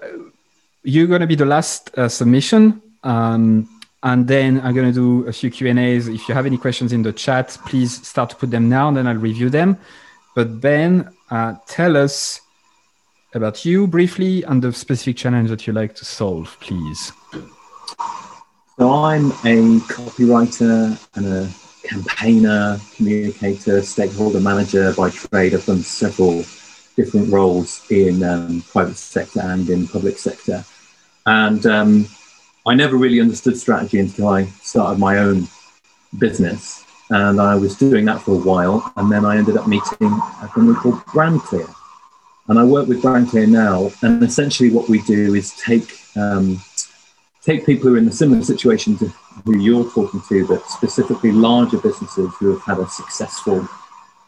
you're gonna be the last uh, submission. Um, and then I'm going to do a few Q&As. If you have any questions in the chat, please start to put them now, and then I'll review them. But Ben, uh, tell us about you briefly and the specific challenge that you like to solve, please. So I'm a copywriter and a campaigner, communicator, stakeholder manager by trade. I've done several different roles in um, private sector and in public sector. And um, I never really understood strategy until I started my own business. And I was doing that for a while. And then I ended up meeting a company called BrandClear. And I work with BrandClear now. And essentially, what we do is take, um, take people who are in a similar situation to who you're talking to, but specifically larger businesses who have had a successful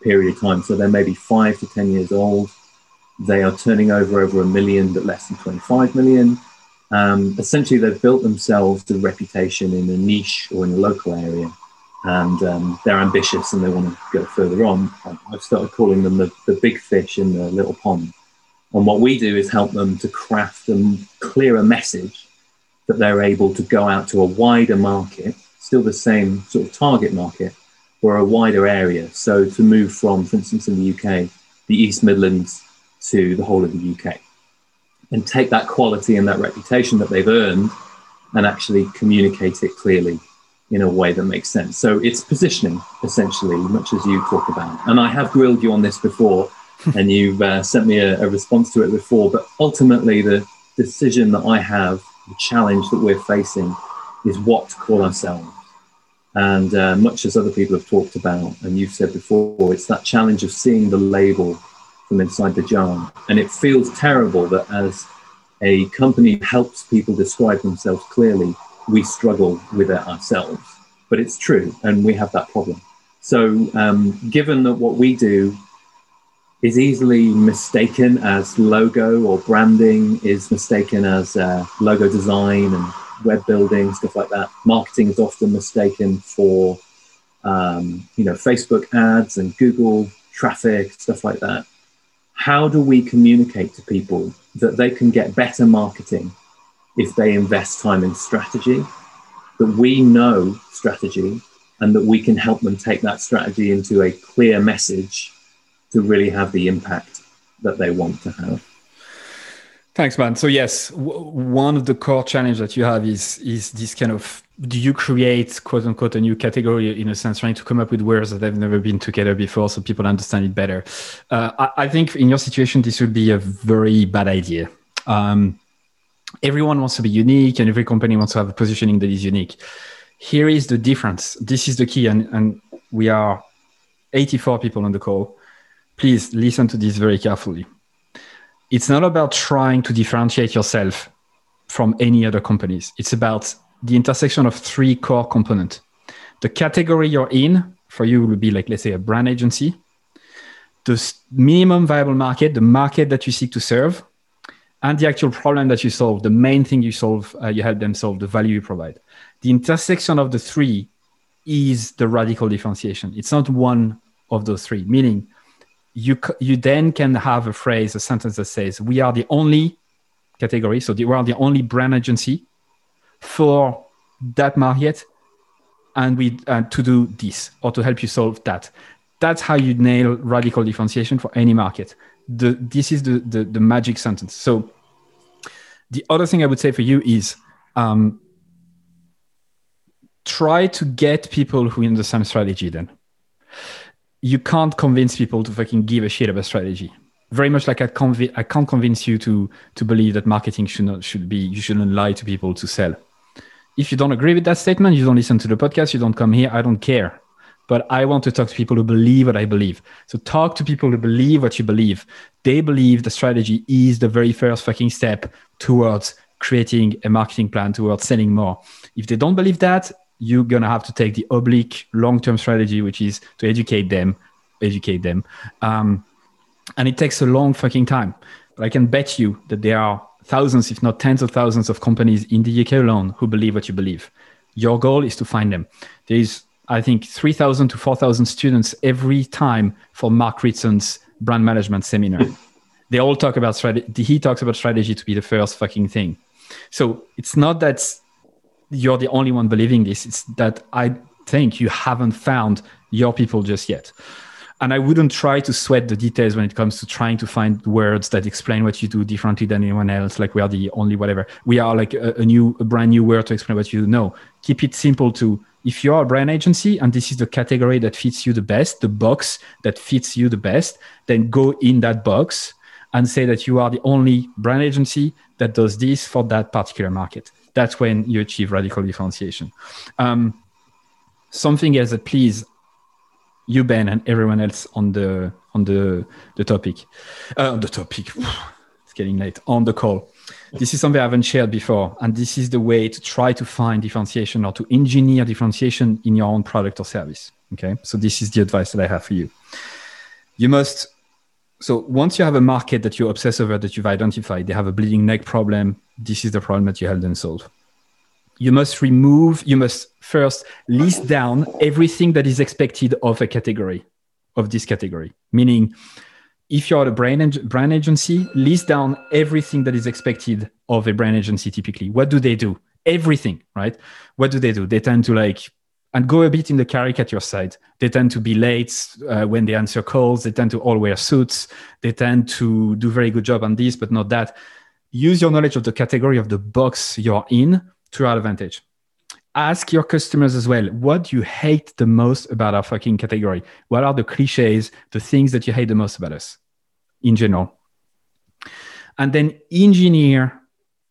period of time. So they're maybe five to 10 years old. They are turning over over a million, but less than 25 million um, essentially, they've built themselves a reputation in a niche or in a local area, and um, they're ambitious and they want to go further on. I've started calling them the, the big fish in the little pond. And what we do is help them to craft a clearer message that they're able to go out to a wider market, still the same sort of target market, or a wider area. So to move from, for instance, in the UK, the East Midlands to the whole of the UK and take that quality and that reputation that they've earned and actually communicate it clearly in a way that makes sense. So it's positioning, essentially, much as you talk about. And I have grilled you on this before, <laughs> and you've uh, sent me a, a, response to it before. But ultimately, the decision that I have, the challenge that we're facing, is what to call ourselves. And uh, much as other people have talked about, and you've said before, it's that challenge of seeing the label from inside the jar. And it feels terrible that as a company helps people describe themselves clearly, we struggle with it ourselves. But it's true, and we have that problem. So, um, given that what we do is easily mistaken as logo or branding, is mistaken as uh, logo design and web building, stuff like that. Marketing is often mistaken for, um, you know, Facebook ads and Google traffic, stuff like that how do we communicate to people that they can get better marketing if they invest time in strategy, that we know strategy, and that we can help them take that strategy into a clear message to really have the impact that they want to have? Thanks, man. So yes, w- one of the core challenges that you have is is this kind of do you create quote unquote a new category in a sense, trying to come up with words that have never been together before so people understand it better? Uh, I, I, think in your situation, this would be a very bad idea. Um, everyone wants to be unique and every company wants to have a positioning that is unique. Here is the difference. This is the key. And, and we are 84 people on the call. Please listen to this very carefully. It's not about trying to differentiate yourself from any other companies. It's about the intersection of three core components. The category you're in for you will be like, let's say, a brand agency. The minimum viable market, the market that you seek to serve, and the actual problem that you solve, the main thing you solve, uh, you help them solve, the value you provide. The intersection of the three is the radical differentiation. It's not one of those three, meaning you, you then can have a phrase, a sentence that says, We are the only category, so we are the only brand agency for that market, and we uh, to do this or to help you solve that. That's how you nail radical differentiation for any market. The, this is the, the, the magic sentence. So the other thing I would say for you is um, try to get people who in the same strategy then. You can't convince people to fucking give a shit about strategy. Very much like I, conv- I can't convince you to to believe that marketing should not should be you shouldn't lie to people to sell. If you don't agree with that statement you don't listen to the podcast you don't come here i don't care but i want to talk to people who believe what i believe. So talk to people who believe what you believe. They believe the strategy is the very first fucking step towards creating a marketing plan towards selling more. If they don't believe that you're going to have to take the oblique long-term strategy which is to educate them educate them. Um, and it takes a long fucking time. But i can bet you that there are thousands if not tens of thousands of companies in the uk alone who believe what you believe. Your goal is to find them. There is i think 3000 to 4000 students every time for mark ritson's brand management seminar they all talk about strategy he talks about strategy to be the first fucking thing so it's not that you're the only one believing this. It's that I think you haven't found your people just yet. And I wouldn't try to sweat the details when it comes to trying to find words that explain what you do differently than anyone else. Like we are the only whatever. We are like a, a new, a brand new word to explain what you know. Keep it simple to if you're a brand agency and this is the category that fits you the best, the box that fits you the best, then go in that box and say that you are the only brand agency that does this for that particular market that's when you achieve radical differentiation. Um, something else that please you Ben and everyone else on the on the the topic, uh, on the topic. <sighs> it's getting late on the call. This is something I haven't shared before, and this is the way to try to find differentiation or to engineer differentiation in your own product or service. Okay, so this is the advice that I have for you. You must so once you have a market that you obsess over that you've identified, they have a bleeding neck problem. This is the problem that you help them solve. You must remove, you must first list down everything that is expected of a category, of this category. Meaning, if you're a brand, brand agency, list down everything that is expected of a brand agency typically. What do they do? Everything, right? What do they do? They tend to like and go a bit in the caricature side. They tend to be late uh, when they answer calls. They tend to all wear suits. They tend to do very good job on this, but not that. Use your knowledge of the category of the box you're in to your advantage. Ask your customers as well, what do you hate the most about our fucking category? What are the cliches, the things that you hate the most about us in general? And then engineer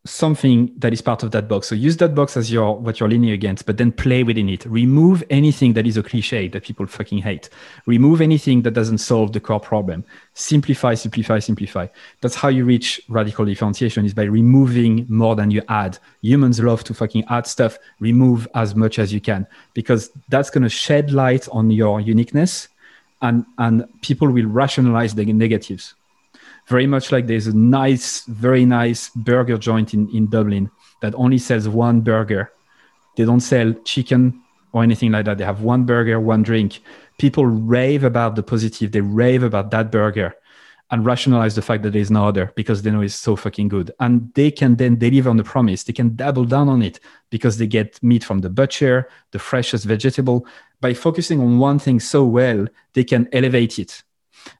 something that is part of that box. So use that box as your what you're leaning against, but then play within it. Remove anything that is a cliche that people fucking hate. Remove anything that doesn't solve the core problem. Simplify, simplify, simplify. That's how you reach radical differentiation is by removing more than you add. Humans love to fucking add stuff. Remove as much as you can because that's going to shed light on your uniqueness and and people will rationalize the negatives very much like there's a nice, very nice burger joint in, in Dublin that only sells one burger. They don't sell chicken or anything like that. They have one burger, one drink. People rave about the positive. They rave about that burger and rationalize the fact that there's no other because they know it's so fucking good. And they can then deliver on the promise. They can double down on it because they get meat from the butcher, the freshest vegetable. By focusing on one thing so well, they can elevate it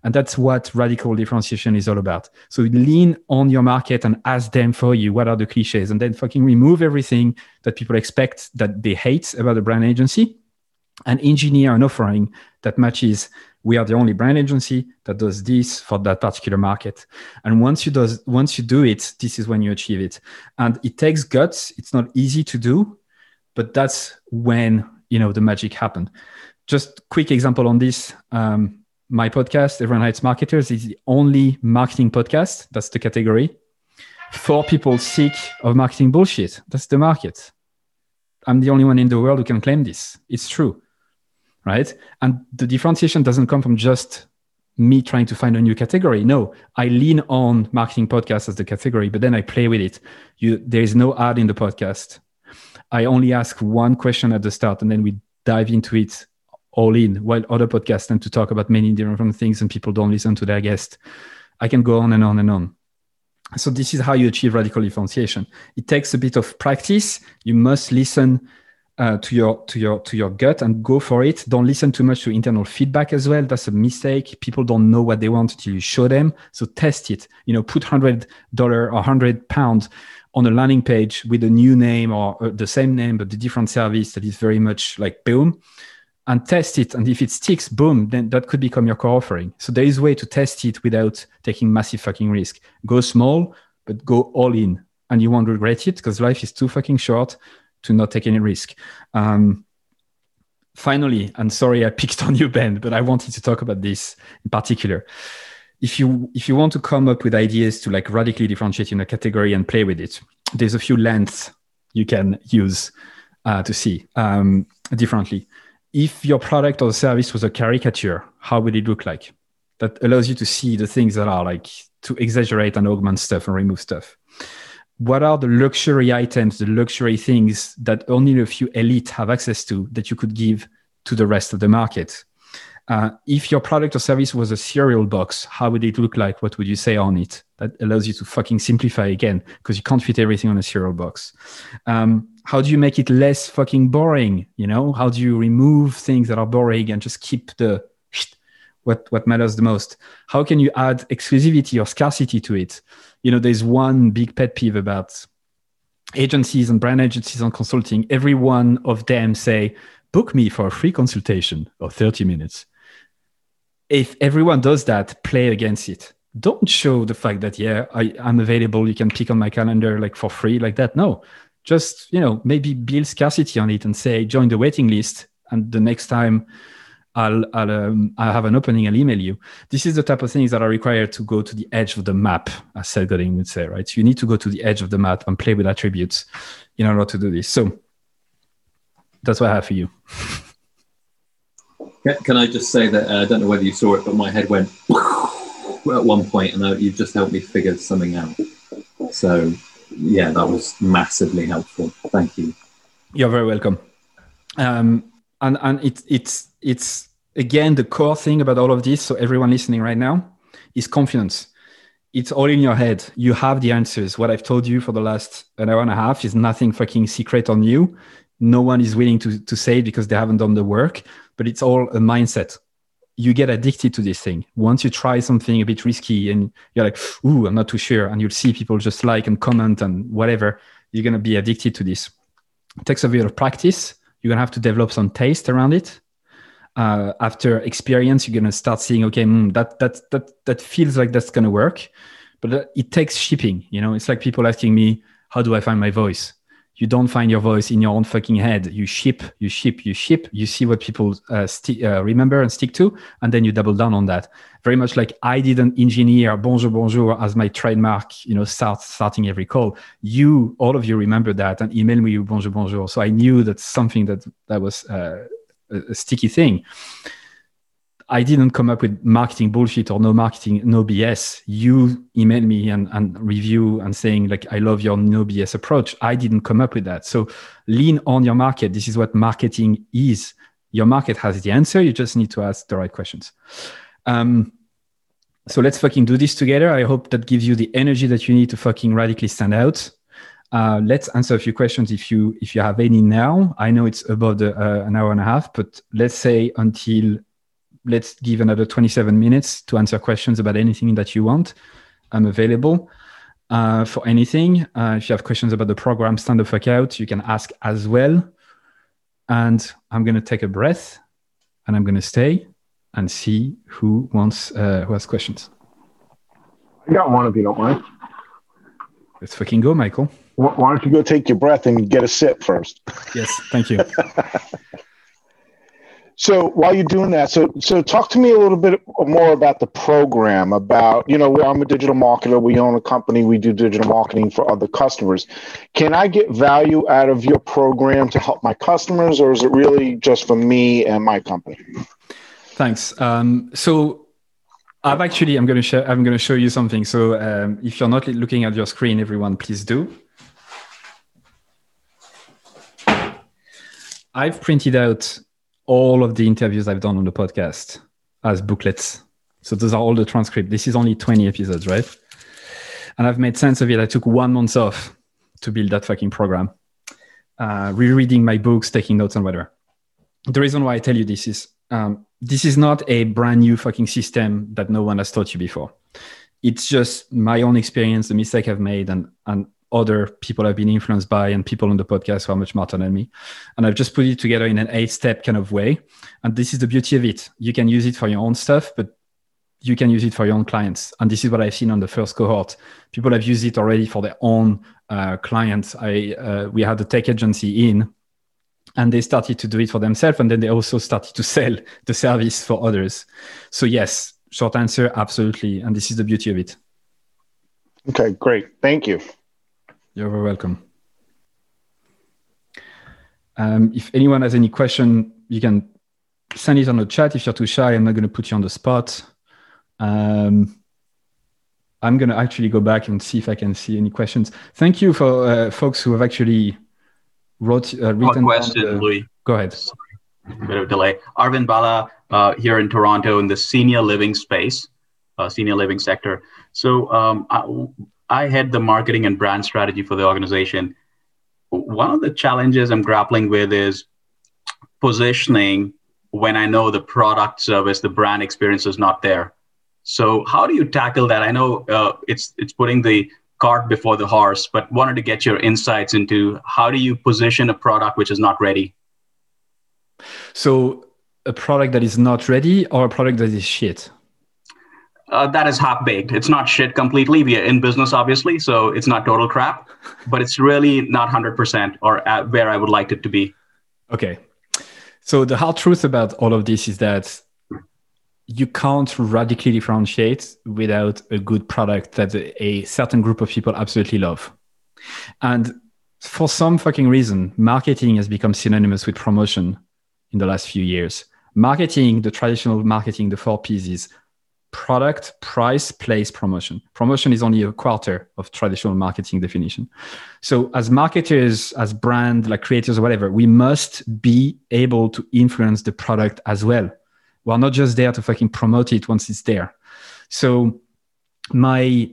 and that's what radical differentiation is all about. So lean on your market and ask them for you what are the cliches and then fucking remove everything that people expect that they hate about a brand agency and engineer an offering that matches we are the only brand agency that does this for that particular market. And once you does once you do it this is when you achieve it. And it takes guts. It's not easy to do but that's when you know the magic happened. Just quick example on this um, my podcast, Everyone Hates Marketers, is the only marketing podcast. That's the category for people sick of marketing bullshit. That's the market. I'm the only one in the world who can claim this. It's true, right? And the differentiation doesn't come from just me trying to find a new category. No, I lean on marketing podcast as the category, but then I play with it. You, there is no ad in the podcast. I only ask one question at the start, and then we dive into it all in. While other podcasts tend to talk about many different things, and people don't listen to their guest. I can go on and on and on. So this is how you achieve radical differentiation. It takes a bit of practice. You must listen uh, to your to your to your gut and go for it. Don't listen too much to internal feedback as well. That's a mistake. People don't know what they want until you show them. So test it. You know, put hundred dollar or hundred pounds on a landing page with a new name or uh, the same name but the different service that is very much like boom and test it. And if it sticks, boom, then that could become your core offering. So there is a way to test it without taking massive fucking risk. Go small, but go all in. And you won't regret it because life is too fucking short to not take any risk. Um, finally, and sorry I <laughs> picked on you, Ben, but I wanted to talk about this in particular. If you if you want to come up with ideas to like radically differentiate in a category and play with it, there's a few lengths you can use uh, to see um, differently if your product or service was a caricature, how would it look like? That allows you to see the things that are like to exaggerate and augment stuff and remove stuff. What are the luxury items, the luxury things that only a few elite have access to that you could give to the rest of the market? Uh, if your product or service was a cereal box, how would it look like? What would you say on it? That allows you to fucking simplify again because you can't fit everything on a cereal box. Um, how do you make it less fucking boring? You know, how do you remove things that are boring and just keep the what what matters the most? How can you add exclusivity or scarcity to it? You know, there's one big pet peeve about agencies and brand agencies and consulting. Every one of them say, book me for a free consultation of 30 minutes if everyone does that, play against it. Don't show the fact that yeah, I, I'm available. You can pick on my calendar like for free, like that. No, just you know maybe build scarcity on it and say join the waiting list, and the next time I'll I'll um, I have an opening, I'll email you. This is the type of things that are required to go to the edge of the map, as Seth Godin would say, right? You need to go to the edge of the map and play with attributes in order to do this. So that's what I have for you. Can I just say that uh, I don't know whether you saw it, but my head went <laughs> at one point, and uh, you just helped me figure something out. So, yeah, that was massively helpful. Thank you. You're very welcome. Um, and and it's it's it's again the core thing about all of this. So everyone listening right now is confidence. It's all in your head. You have the answers. What I've told you for the last an hour and a half is nothing fucking secret on you. No one is willing to to say it because they haven't done the work but it's all a mindset. You get addicted to this thing. Once you try something a bit risky and you're like, ooh, I'm not too sure, and you'll see people just like and comment and whatever, you're going to be addicted to this. It takes a bit of practice. You're going to have to develop some taste around it. Uh, after experience, you're going to start seeing, okay, mm, that, that, that, that feels like that's going to work. But it takes shipping. You know, it's like people asking me, how do I find my voice? You don't find your voice in your own fucking head. You ship, you ship, you ship. You see what people uh, uh, remember and stick to, and then you double down on that. Very much like I didn't engineer bonjour bonjour as my trademark. You know, start starting every call. You, all of you, remember that and email me bonjour bonjour. So I knew that's something that that was uh, a sticky thing. I didn't come up with marketing bullshit or no marketing, no BS. You email me and, and review and saying like, I love your no BS approach. I didn't come up with that. So lean on your market. This is what marketing is. Your market has the answer. You just need to ask the right questions. Um, so let's fucking do this together. I hope that gives you the energy that you need to fucking radically stand out. Uh, let's answer a few questions if you if you have any now. I know it's about uh, an hour and a half, but let's say until let's give another 27 minutes to answer questions about anything that you want. I'm available uh, for anything. Uh, if you have questions about the program Stand the Fuck Out, you can ask as well. And I'm going to take a breath and I'm going to stay and see who wants, uh, who has questions. I got one if you don't mind. Let's fucking go, Michael. Why don't you go take your breath and get a sip first? Yes, thank you. <laughs> So while you're doing that, so so talk to me a little bit more about the program. About you know, I'm a digital marketer. We own a company. We do digital marketing for other customers. Can I get value out of your program to help my customers, or is it really just for me and my company? Thanks. Um, so I've actually I'm gonna share I'm gonna show you something. So um, if you're not looking at your screen, everyone, please do. I've printed out all of the interviews I've done on the podcast as booklets. So those are all the transcript. This is only 20 episodes, right? And I've made sense of it. I took one month off to build that fucking program, uh, rereading my books, taking notes, and whatever. The reason why I tell you this is um, this is not a brand new fucking system that no one has taught you before. It's just my own experience, the mistake I've made, and and other people I've been influenced by, and people on the podcast who are much smarter than me. And I've just put it together in an eight-step kind of way. And this is the beauty of it. You can use it for your own stuff, but you can use it for your own clients. And this is what I've seen on the first cohort. People have used it already for their own uh, clients. I uh, we had a tech agency in and they started to do it for themselves and then they also started to sell the service for others so yes short answer absolutely and this is the beauty of it okay great thank you you're very welcome um, if anyone has any question you can send it on the chat if you're too shy i'm not going to put you on the spot um, i'm going to actually go back and see if i can see any questions thank you for uh, folks who have actually wrote uh, written question, the... Louis. Go ahead. Sorry, a bit of delay. Arvind Bala uh, here in Toronto in the senior living space, uh, senior living sector. So um, I, head the marketing and brand strategy for the organization. One of the challenges I'm grappling with is positioning when I know the product service, the brand experience is not there. So how do you tackle that? I know uh, it's it's putting the cart before the horse, but wanted to get your insights into how do you position a product which is not ready? So, a product that is not ready or a product that is shit? Uh, that is half baked. It's not shit completely. We are in business, obviously, so it's not total crap, but it's really not 100% or where I would like it to be. Okay. So, the hard truth about all of this is that you can't radically differentiate without a good product that a certain group of people absolutely love. And for some fucking reason, marketing has become synonymous with promotion in the last few years. Marketing, the traditional marketing, the four P's is product, price, place, promotion. Promotion is only a quarter of traditional marketing definition. So as marketers, as brand, like creators or whatever, we must be able to influence the product as well we're not just there to fucking promote it once it's there. So my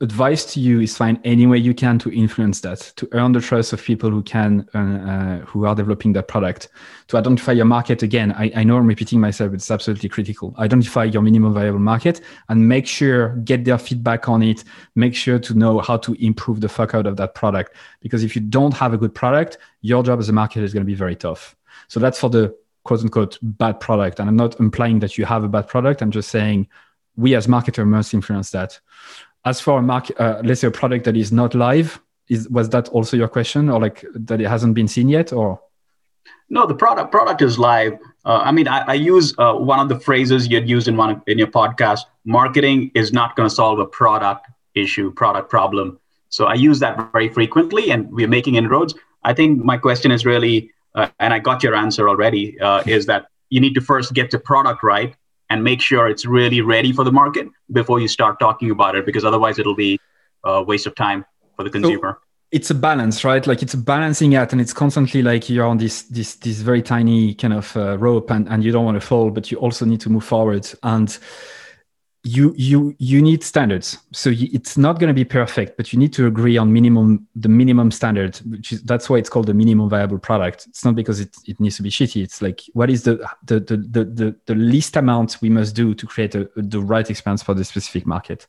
advice to you is find any way you can to influence that, to earn the trust of people who can, uh, uh, who are developing that product, to identify your market. Again, I, I know I'm repeating myself, but it's absolutely critical. Identify your minimum viable market and make sure get their feedback on it. Make sure to know how to improve the fuck out of that product. Because if you don't have a good product, your job as a marketer is going to be very tough. So that's for the quote unquote bad product. And I'm not implying that you have a bad product. I'm just saying we as marketer must influence that. As for a market, uh, let's say a product that is not live, is was that also your question, or like that it hasn't been seen yet, or? No, the product product is live. Uh, I mean, I, I use uh, one of the phrases you had used in one in your podcast. Marketing is not going to solve a product issue, product problem. So I use that very frequently, and we're making inroads. I think my question is really uh, and I got your answer already, uh, is that you need to first get the product right and make sure it's really ready for the market before you start talking about it, because otherwise it'll be a waste of time for the consumer. So it's a balance, right? Like it's a balancing act, and it's constantly like you're on this this this very tiny kind of uh, rope, and and you don't want to fall, but you also need to move forward and you you you need standards. So you, it's not going to be perfect but you need to agree on minimum the minimum standard which is that's why it's called the minimum viable product. It's not because it, it needs to be shitty. It's like what is the the the the, the, the least amount we must do to create a, the right experience for the specific market?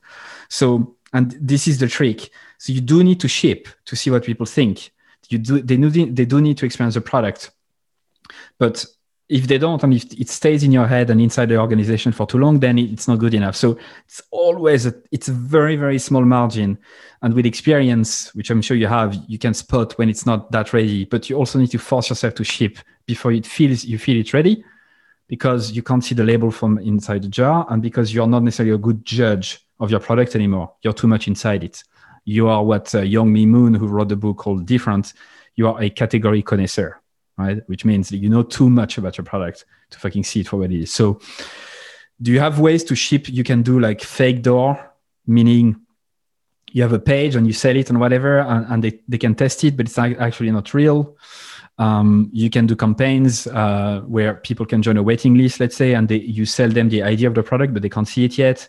So and this is the trick. So you do need to ship to see what people think. You do they do they do need to experience the product. But if they don't and if it stays in your head and inside the organization for too long then it's not good enough. So it's always a, it's a very very small margin. And with experience which i'm sure you have you can spot when it's not that ready but you also need to force yourself to ship before it feels you feel it ready because you can't see the label from inside the jar and because you're not necessarily a good judge of your product anymore. You're too much inside it. You are what uh, Youngme Moon who wrote the book called different. You are a category connoisseur right? Which means you know too much about your product to fucking see it for what it is. So do you have ways to ship you can do like fake door meaning you have a page and you sell it and whatever and, and they, they can test it but it's actually not real um, you can do campaigns uh, where people can join a waiting list let's say and they, you sell them the idea of the product but they can't see it yet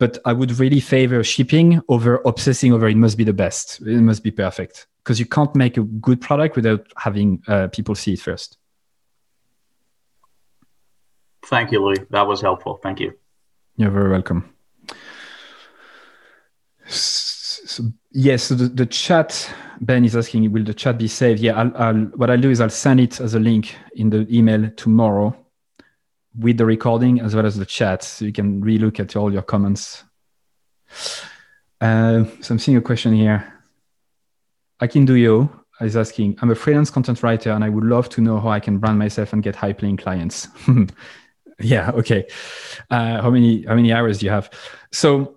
but i would really favor shipping over obsessing over it must be the best it must be perfect because you can't make a good product without having uh, people see it first Thank you, Louis. That was helpful. Thank you. You're very welcome. So, yes, so the, the chat, Ben is asking, will the chat be saved? Yeah, I'll, I'll, what I'll do is I'll send it as a link in the email tomorrow with the recording as well as the chat, so you can relook at all your comments. Uh, so I'm seeing a question here. Akinduyo is asking, I'm a freelance content writer and I would love to know how I can brand myself and get high paying clients. <laughs> yeah okay uh, how many how many hours do you have so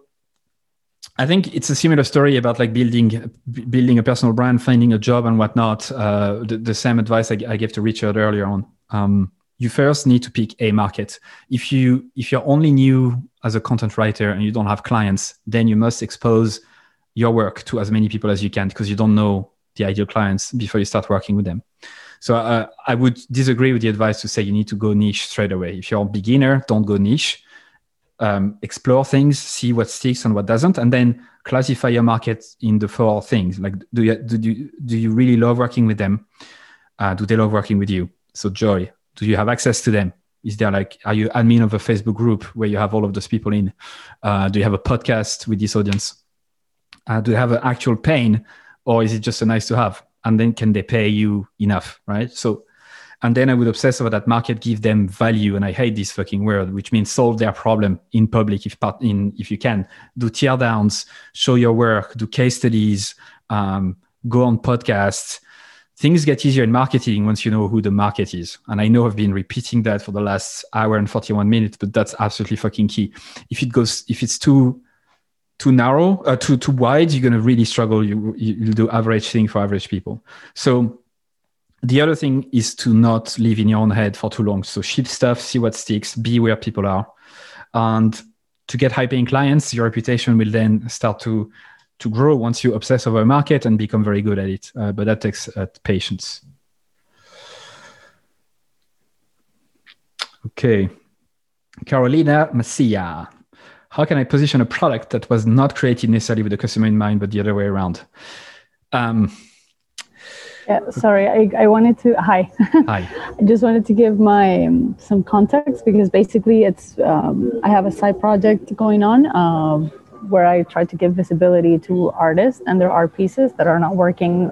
i think it's a similar story about like building building a personal brand finding a job and whatnot uh, the, the, same advice I, I, gave to richard earlier on um, you first need to pick a market if you if you're only new as a content writer and you don't have clients then you must expose your work to as many people as you can because you don't know the ideal clients before you start working with them so uh, I would disagree with the advice to say you need to go niche straight away. If you're a beginner, don't go niche. Um, explore things, see what sticks and what doesn't, and then classify your market in the four things. Like, do you do you do you really love working with them? Uh, do they love working with you? So joy. Do you have access to them? Is there like, are you admin of a Facebook group where you have all of those people in? Uh, do you have a podcast with this audience? Uh, do they have an actual pain, or is it just a nice to have? and then can they pay you enough right so and then i would obsess over that market give them value and i hate this fucking word which means solve their problem in public if part in if you can do tear downs show your work do case studies um, go on podcasts things get easier in marketing once you know who the market is and i know i've been repeating that for the last hour and 41 minutes but that's absolutely fucking key if it goes if it's too too narrow, uh, too too wide, you're going to really struggle. You you'll do average thing for average people. So the other thing is to not live in your own head for too long. So ship stuff, see what sticks, be where people are, and to get high paying clients, your reputation will then start to to grow once you obsess over a market and become very good at it. Uh, but that takes uh, patience. Okay. Carolina Messia how can I position a product that was not created necessarily with the customer in mind, but the other way around? Um, yeah, sorry, I, I wanted to, hi. Hi. <laughs> I just wanted to give my um, some context because basically it's, um, I have a side project going on um, where I try to give visibility to artists and their art pieces that are not working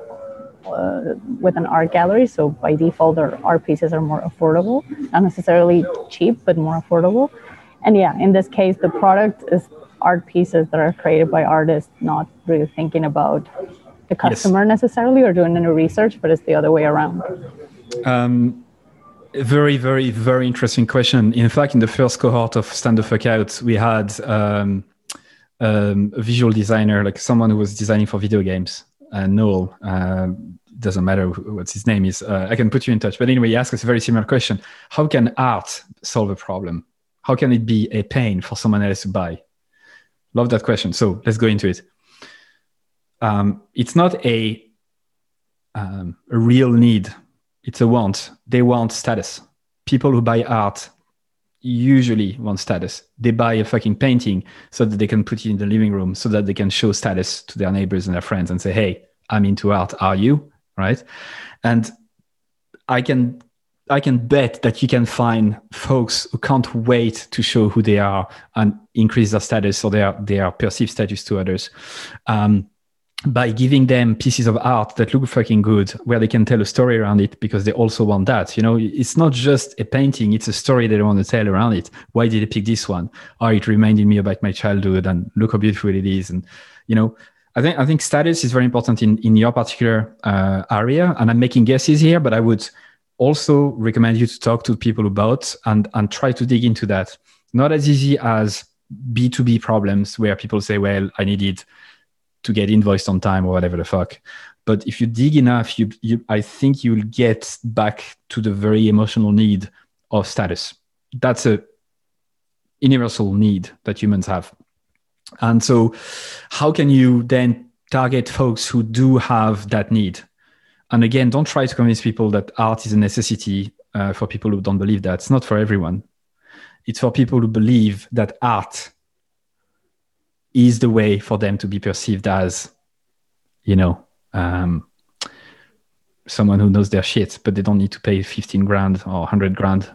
uh, with an art gallery. So by default, their art pieces are more affordable, not necessarily cheap, but more affordable and yeah, in this case, the product is art pieces that are created by artists, not really thinking about the customer yes. necessarily or doing any research, but it's the other way around. Um, very, very, very interesting question. In fact, in the first cohort of Stand the Fuck Out, we had um, um, a visual designer, like someone who was designing for video games, uh, Noel. Uh, doesn't matter what his name is. Uh, I can put you in touch. But anyway, he asked us a very similar question: How can art solve a problem? how can it be a pain for someone else to buy? Love that question. So let's go into it. Um, it's not a um, a real need; it's a want. They want status. People who buy art usually want status. They buy a fucking painting so that they can put it in the living room, so that they can show status to their neighbors and their friends and say, "Hey, I'm into art. Are you?" Right? And I can I can bet that you can find folks who can't wait to show who they are and increase their status or their their perceived status to others. Um, by giving them pieces of art that look fucking good, where they can tell a story around it because they also want that. You know, it's not just a painting; it's a story they want to tell around it. Why did they pick this one? Oh, it reminded me about my childhood, and look how beautiful it is. And you know, I think I think status is very important in in your particular uh, area. And I'm making guesses here, but I would also recommend you to talk to people about and, and try to dig into that. Not as easy as B2B problems where people say, well, I needed to get invoiced on time or whatever the fuck. But if you dig enough, you, you I think you'll get back to the very emotional need of status. That's a universal need that humans have. And so, how can you then target folks who do have that need? And again, don't try to convince people that art is a necessity uh, for people who don't believe that. It's not for everyone. It's for people who believe that art is the way for them to be perceived as, you know, um, someone who knows their shit, but they don't need to pay 15 grand or 100 grand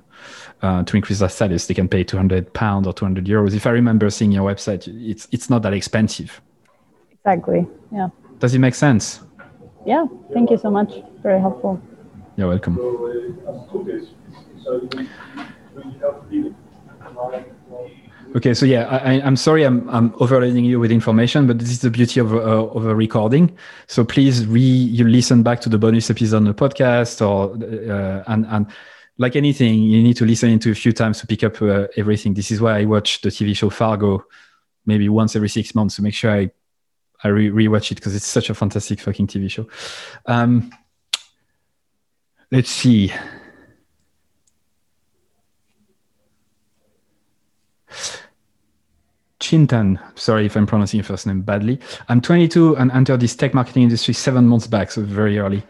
uh, to increase their status. They can pay 200 pounds or 200 euros. If I remember seeing your website, it's it's not that expensive. Exactly. Yeah. Does it make sense? Yeah. Thank you so much. Very helpful. You're welcome. Okay, so yeah, I, am sorry I'm, I'm overloading you with information, but this is the beauty of, uh, of a recording. So please re you listen back to the bonus episode on the podcast, or uh, and and like anything, you need to listen into a few times to pick up uh, everything. This is why I watch the TV show Fargo maybe once every six months to make sure I I re- rewatch it because it's such a fantastic fucking TV show. Um, let's see. Chintan, sorry if I'm pronouncing your first name badly. I'm 22 and entered this tech marketing industry seven months back, so very early.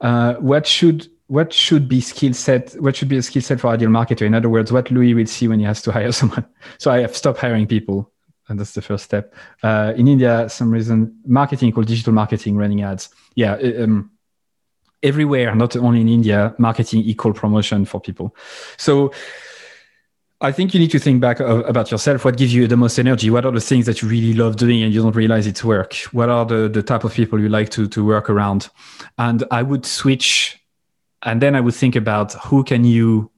Uh, what should what should be skill set? What should be a skill set for ideal marketer? In other words, what Louis will see when he has to <laughs> hire someone. So I have stopped hiring people, and that's the first step. Uh, in India, some reason marketing called digital marketing, running ads. Yeah. Um, everywhere, not only in India, marketing equal promotion for people. So I think you need to think back about yourself. What gives you the most energy? What are the things that you really love doing and you don't realize it's work? What are the, the type of people you like to, to work around? And I would switch and then I would think about who can you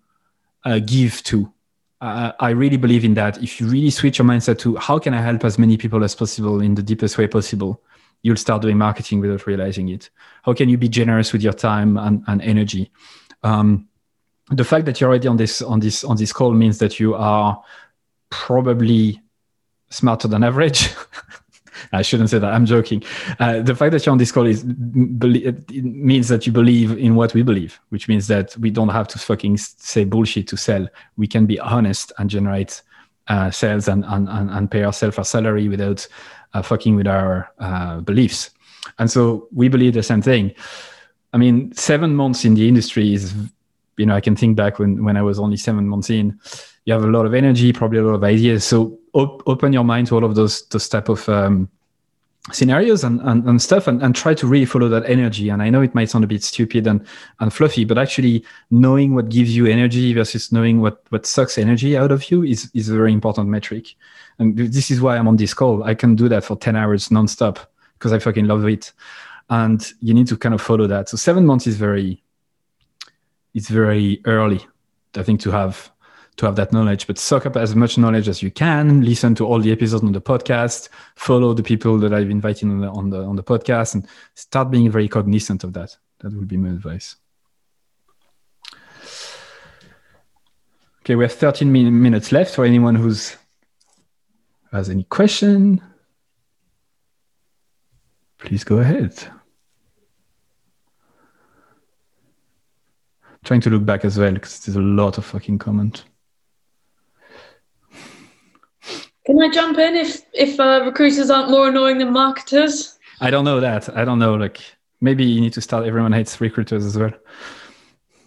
uh, give to. Uh, I really believe in that. If you really switch your mindset to how can I help as many people as possible in the deepest way possible, you'll start doing marketing without realizing it. How can you be generous with your time and, and energy? Um, the fact that you're already on this on this on this call means that you are probably smarter than average. <laughs> I shouldn't say that. I'm joking. Uh, the fact that you're on this call is it means that you believe in what we believe, which means that we don't have to fucking say bullshit to sell. We can be honest and generate uh, sales and, and, and pay ourselves our salary without uh, fucking with our uh, beliefs. And so we believe the same thing. I mean, seven months in the industry is you know, I can think back when, when I was only seven months in, you have a lot of energy, probably a lot of ideas. So op- open your mind to all of those, those type of um, scenarios and, and, and stuff and, and try to really follow that energy. And I know it might sound a bit stupid and, and fluffy, but actually knowing what gives you energy versus knowing what, what sucks energy out of you is, is a very important metric. And this is why I'm on this call. I can do that for 10 hours nonstop because I fucking love it. And you need to kind of follow that. So seven months is very, it's very early, I think, to have to have that knowledge. But soak up as much knowledge as you can. Listen to all the episodes on the podcast. Follow the people that I've invited on the on the on the podcast, and start being very cognizant of that. That would be my advice. Okay, we have 13 min- minutes left for anyone who's has any question. Please go ahead. Trying to look back as well because there's a lot of fucking comment. Can I jump in if if uh, recruiters aren't more annoying than marketers? I don't know that. I don't know. Like maybe you need to start. Everyone hates recruiters as well.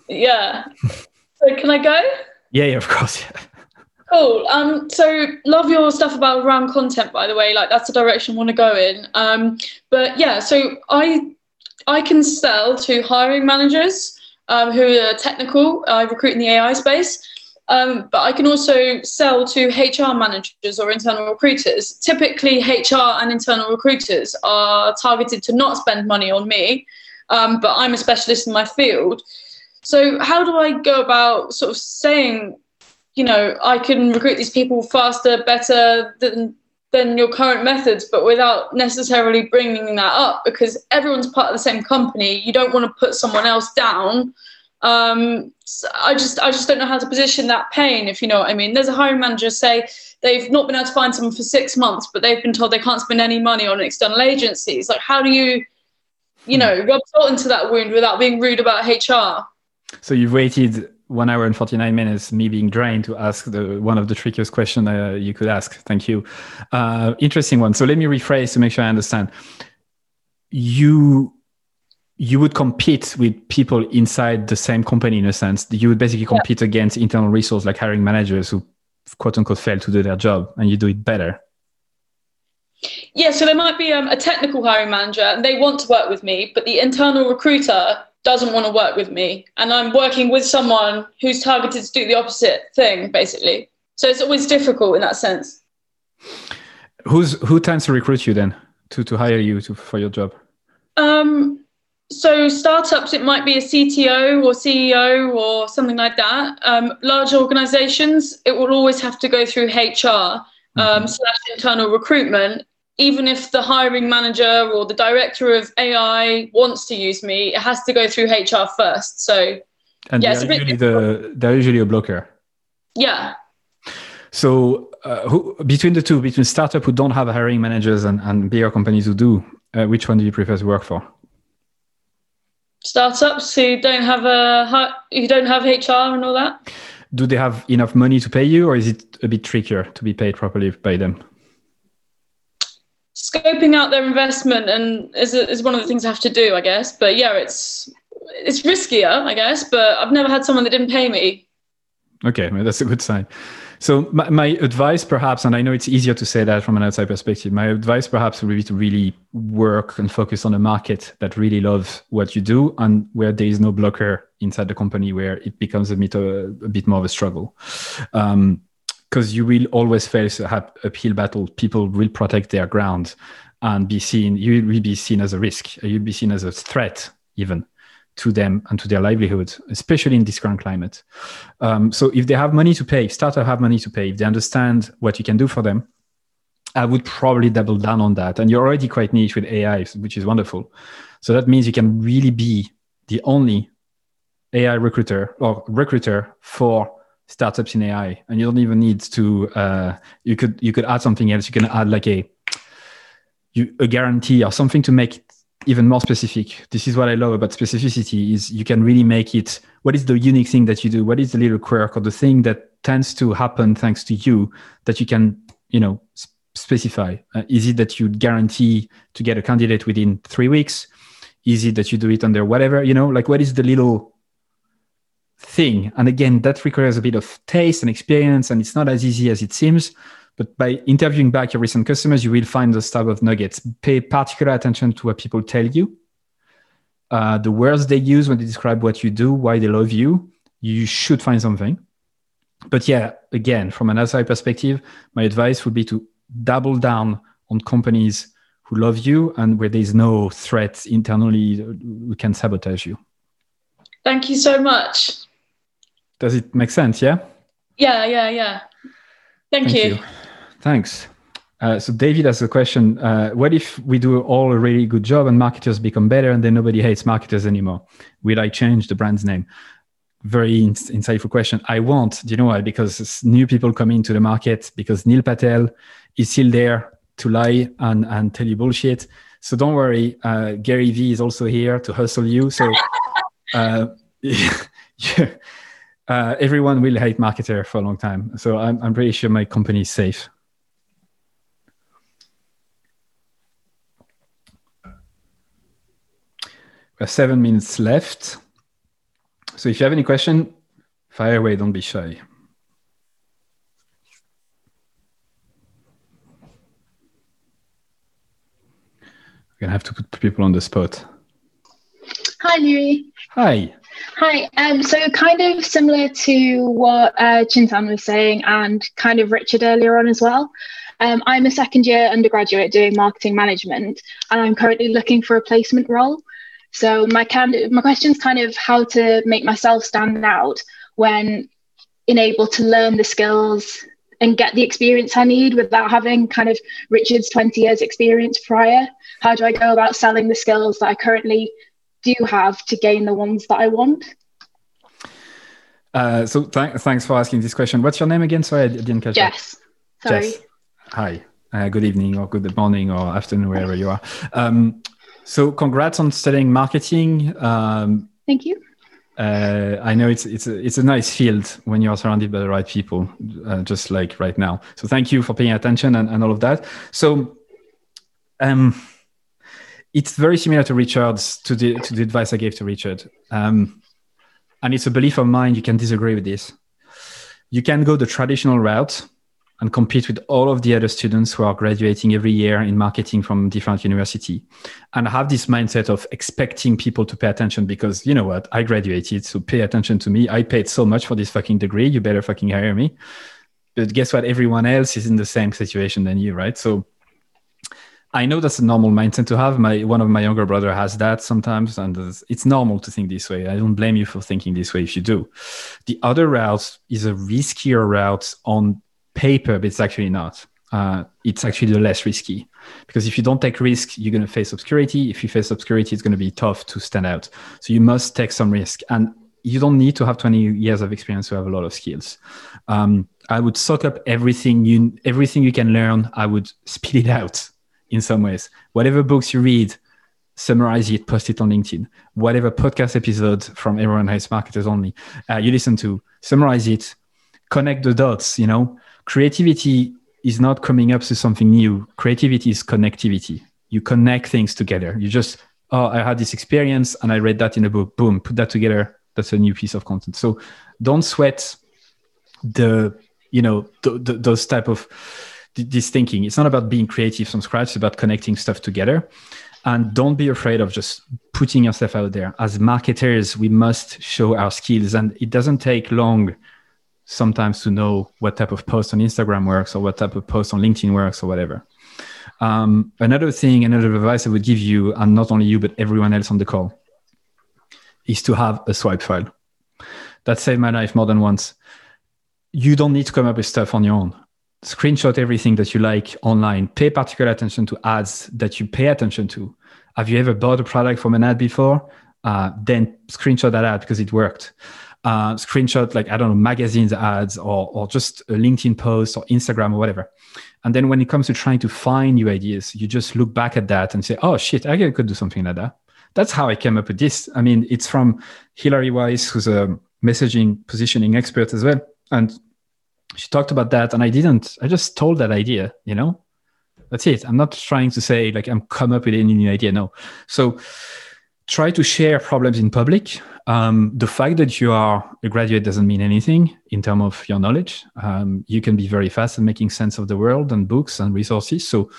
Yeah. so can I go? Yeah, yeah, of course. Yeah. Cool. Um, so love your stuff about around content, by the way. Like that's the direction I want to go in. Um, but yeah, so I I can sell to hiring managers um, who are technical. I recruit in the AI space. Um, but I can also sell to HR managers or internal recruiters. Typically, HR and internal recruiters are targeted to not spend money on me, um, but I'm a specialist in my field. So, how do I go about sort of saying, you know, I can recruit these people faster, better than than your current methods, but without necessarily bringing that up because everyone's part of the same company. You don't want to put someone else down. Um, so I just I just don't know how to position that pain, if you know what I mean. There's a hiring manager say they've not been able to find someone for six months, but they've been told they can't spend any money on external agencies. Like, how do you, you know, rub salt into that wound without being rude about HR? So you've waited one hour and 49 minutes, me being drained to ask the one of the trickiest questions uh, you could ask. Thank you. Uh, interesting one. So let me rephrase to make sure I understand. You you would compete with people inside the same company in a sense. You would basically compete yeah. against internal resource like hiring managers who quote unquote fail to do their job and you do it better. Yeah, so there might be um, a technical hiring manager and they want to work with me, but the internal recruiter doesn't want to work with me. And I'm working with someone who's targeted to do the opposite thing, basically. So it's always difficult in that sense. Who's who tends to recruit you then to, to hire you to, for your job? Um, so startups, it might be a CTO or CEO or something like that. Um, large organizations, it will always have to go through HR um, mm-hmm. slash internal recruitment. Even if the hiring manager or the director of AI wants to use me, it has to go through HR first. So, and yeah, they're usually the they're usually a blocker. Yeah. So, uh, who, between the two, between startup who don't have hiring managers and, and bigger companies who do, uh, which one do you prefer to work for? startups who don't have a who don't have HR and all that? Do they have enough money to pay you, or is it a bit trickier to be paid properly by them? Scoping out their investment and is is one of the things I have to do, I guess. But yeah, it's it's riskier, I guess. But I've never had someone that didn't pay me. Okay, well, that's a good sign. So my, my, advice, perhaps, and I know it's easier to say that from an outside perspective. My advice, perhaps, would be to really work and focus on a market that really loves what you do, and where there is no blocker inside the company, where it becomes a bit a, a bit more of a struggle. Um, because you will always face a uphill battle. People will protect their ground and be seen. You will be seen as a risk. You'll be seen as a threat, even to them and to their livelihood, especially in this current climate. Um, so if they have money to pay, startups have money to pay, if they understand what you can do for them, I would probably double down on that. And you're already quite niche with AI, which is wonderful. So that means you can really be the only AI recruiter or recruiter for startups in AI, and you don't even need to. Uh, you could you could add something else. You can add like a you, a guarantee or something to make it even more specific. This is what I love about specificity is you can really make it what is the unique thing that you do? What is the little quirk or the thing that tends to happen thanks to you that you can, you know, specify? Uh, is it that you guarantee to get a candidate within three weeks? Is it that you do it under whatever, you know, like what is the little thing? And again, that requires a bit of taste and experience, and it's not as easy as it seems. But by interviewing back your recent customers, you will find those type of nuggets. Pay particular attention to what people tell you, uh, the words they use when they describe what you do, why they love you. You should find something. But yeah, again, from an outside perspective, my advice would be to double down on companies who love you and where there's no threat internally who can sabotage you. Thank you so much. Does it make sense? Yeah. Yeah, yeah, yeah. Thank, Thank you. you. Thanks. Uh, so David has a question. Uh, what if we do all a really good job and marketers become better and then nobody hates marketers anymore? Will I change the brand's name? Very in- insightful question. I won't. Do you know why? Because new people come into the market because Neil Patel is still there to lie and, and tell you bullshit. So don't worry. Uh, Gary Vee is also here to hustle you. So uh, <laughs> yeah, uh, everyone will hate marketer for a long time. So I'm, I'm pretty sure my company is safe. We have seven minutes left. So if you have any question, fire away, don't be shy. We're gonna have to put people on the spot. Hi, Louis. Hi. Hi. Um, so kind of similar to what uh, Chintan was saying and kind of Richard earlier on as well. Um, I'm a second year undergraduate doing marketing management and I'm currently looking for a placement role. So my my question is kind of how to make myself stand out when unable to learn the skills and get the experience I need without having kind of Richard's 20 years experience prior. How do I go about selling the skills that I currently do you have to gain the ones that I want? Uh, so th- thanks for asking this question. What's your name again? Sorry, I didn't catch Jess. That. Sorry. Jess. Hi. Uh, good evening or good morning or afternoon, wherever you are. Um, so, congrats on studying marketing. Um, Thank you. Uh, I know it's it's a, it's a nice field when you are surrounded by the right people, uh, just like right now. So thank you for paying attention and, and all of that. So, um, it's very similar to Richard's to the to the advice I gave to Richard, um, and it's a belief of mine. You can disagree with this. You can go the traditional route and compete with all of the other students who are graduating every year in marketing from different university and have this mindset of expecting people to pay attention because you know what i graduated so pay attention to me. I paid so much for this fucking degree. You better fucking hire me. But guess what? Everyone else is in the same situation than you right? So i know that's a normal mindset to have my one of my younger brother has that sometimes and it's normal to think this way i don't blame you for thinking this way if you do the other route is a riskier route on paper, but it's actually not. Uh, it's actually the less risky because if you don't take risk, you're going to face obscurity. If you face obscurity, it's going to be tough to stand out. So you must take some risk, and you don't need to have 20 years of experience to have a lot of skills. Um, I would soak up everything you everything you can learn. I would spit it out in some ways. Whatever books you read, summarize it, post it on LinkedIn. Whatever podcast episode from Everyone Hates Marketers Only uh, you listen to, summarize it, connect the dots. You know, creativity is not coming up to something new. Creativity is connectivity. You connect things together. You just, oh, I had this experience and I read that in a book. Boom, put that together. That's a new piece of content. So don't sweat the, you know, th- th- those type of this thinking. It's not about being creative from scratch. It's about connecting stuff together. And don't be afraid of just putting yourself out there. As marketers, we must show our skills, and it doesn't take long sometimes to know what type of post on Instagram works or what type of post on LinkedIn works or whatever. Um, another thing, another advice I would give you, and not only you, but everyone else on the call, is to have a swipe file. That saved my life more than once. You don't need to come up with stuff on your own. Screenshot everything that you like online. Pay particular attention to ads that you pay attention to. Have you ever bought a product from an ad before? Uh, then screenshot that ad because it worked uh, screenshot like I don't know magazines ads or or just a LinkedIn post or Instagram or whatever. And then when it comes to trying to find new ideas, you just look back at that and say, "Oh shit, I could do something like that." That's how I came up with this. I mean, it's from Hillary Weiss, who's a messaging positioning expert as well, and she talked about that, and I didn't. I just told that idea, you know. That's it. I'm not trying to say like I'm come up with any new idea. No. So try to share problems in public. Um, the fact that you are a graduate doesn't mean anything in terms of your knowledge. Um, you can be very fast at making sense of the world and books and resources. So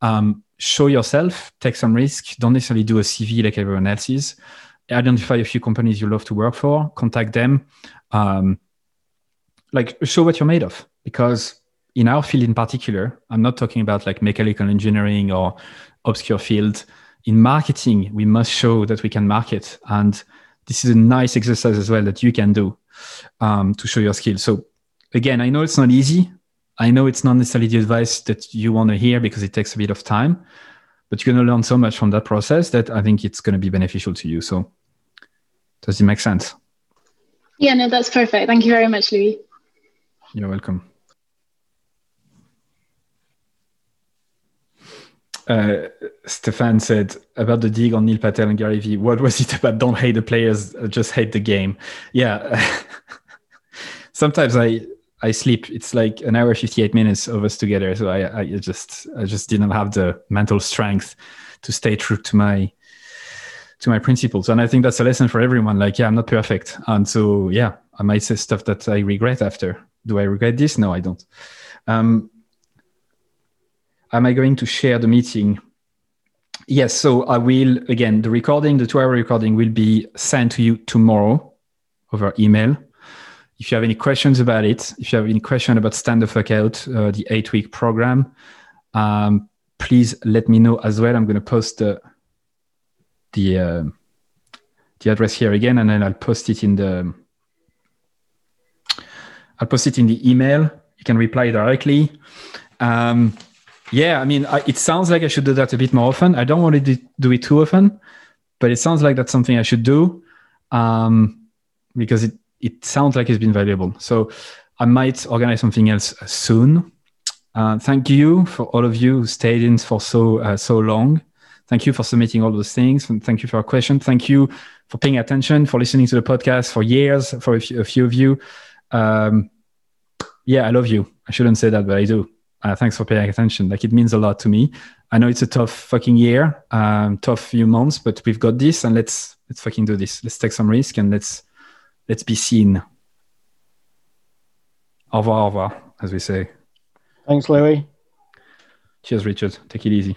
um, show yourself, take some risk. Don't necessarily do a CV like everyone else's. Identify a few companies you love to work for. Contact them. Like show what you're made of. Because in our field in particular, I'm not talking about like mechanical engineering or obscure field in marketing, we must show that we can market. And this is a nice exercise as well that you can do um, to show your skills. So again, I know it's not easy. I know it's not necessarily the advice that you want to hear because it takes a bit of time, but you're going to learn so much from that process that I think it's going to be beneficial to you. So does it make sense? Yeah, no, that's perfect. Thank you very much, Louis. You're welcome. uh, Stefan said about the dig on Neil Patel and Gary Vee. What was it about? Don't hate the players, uh, just hate the game. Yeah. <laughs> Sometimes I I sleep. It's like an hour fifty eight minutes of us together. So I I just I just didn't have the mental strength to stay true to my to my principles. And I think that's a lesson for everyone. Like, yeah, I'm not perfect, and so yeah, I might say stuff that I regret after. Do I regret this? No, I don't. Um, am I going to share the meeting? Yes, so I will, again, the recording, the two hour recording will be sent to you tomorrow over email. If you have any questions about it, if you have any question about Stand the Fuck Out, uh, the eight week program, um, please let me know as well. I'm going to post the, the, uh, the address here again, and then I'll post it in the, I'll post it in the email. You can reply directly. Um, yeah, I mean, I, it sounds like I should do that a bit more often. I don't want to do it too often, but it sounds like that's something I should do um, because it, it sounds like it's been valuable. So I might organize something else soon. Uh, thank you for all of you who stayed in for so uh, so long. Thank you for submitting all those things. And thank you for your question. Thank you for paying attention, for listening to the podcast for years, for a few, a few of you. Um, yeah, I love you. I shouldn't say that, but I do. Uh, thanks for paying attention. Like it means a lot to me. I know it's a tough fucking year, um, tough few months, but we've got this, and let's let's fucking do this. Let's take some risk and let's let's be seen. Au revoir, au revoir, as we say. Thanks, Louis. Cheers, Richard. Take it easy.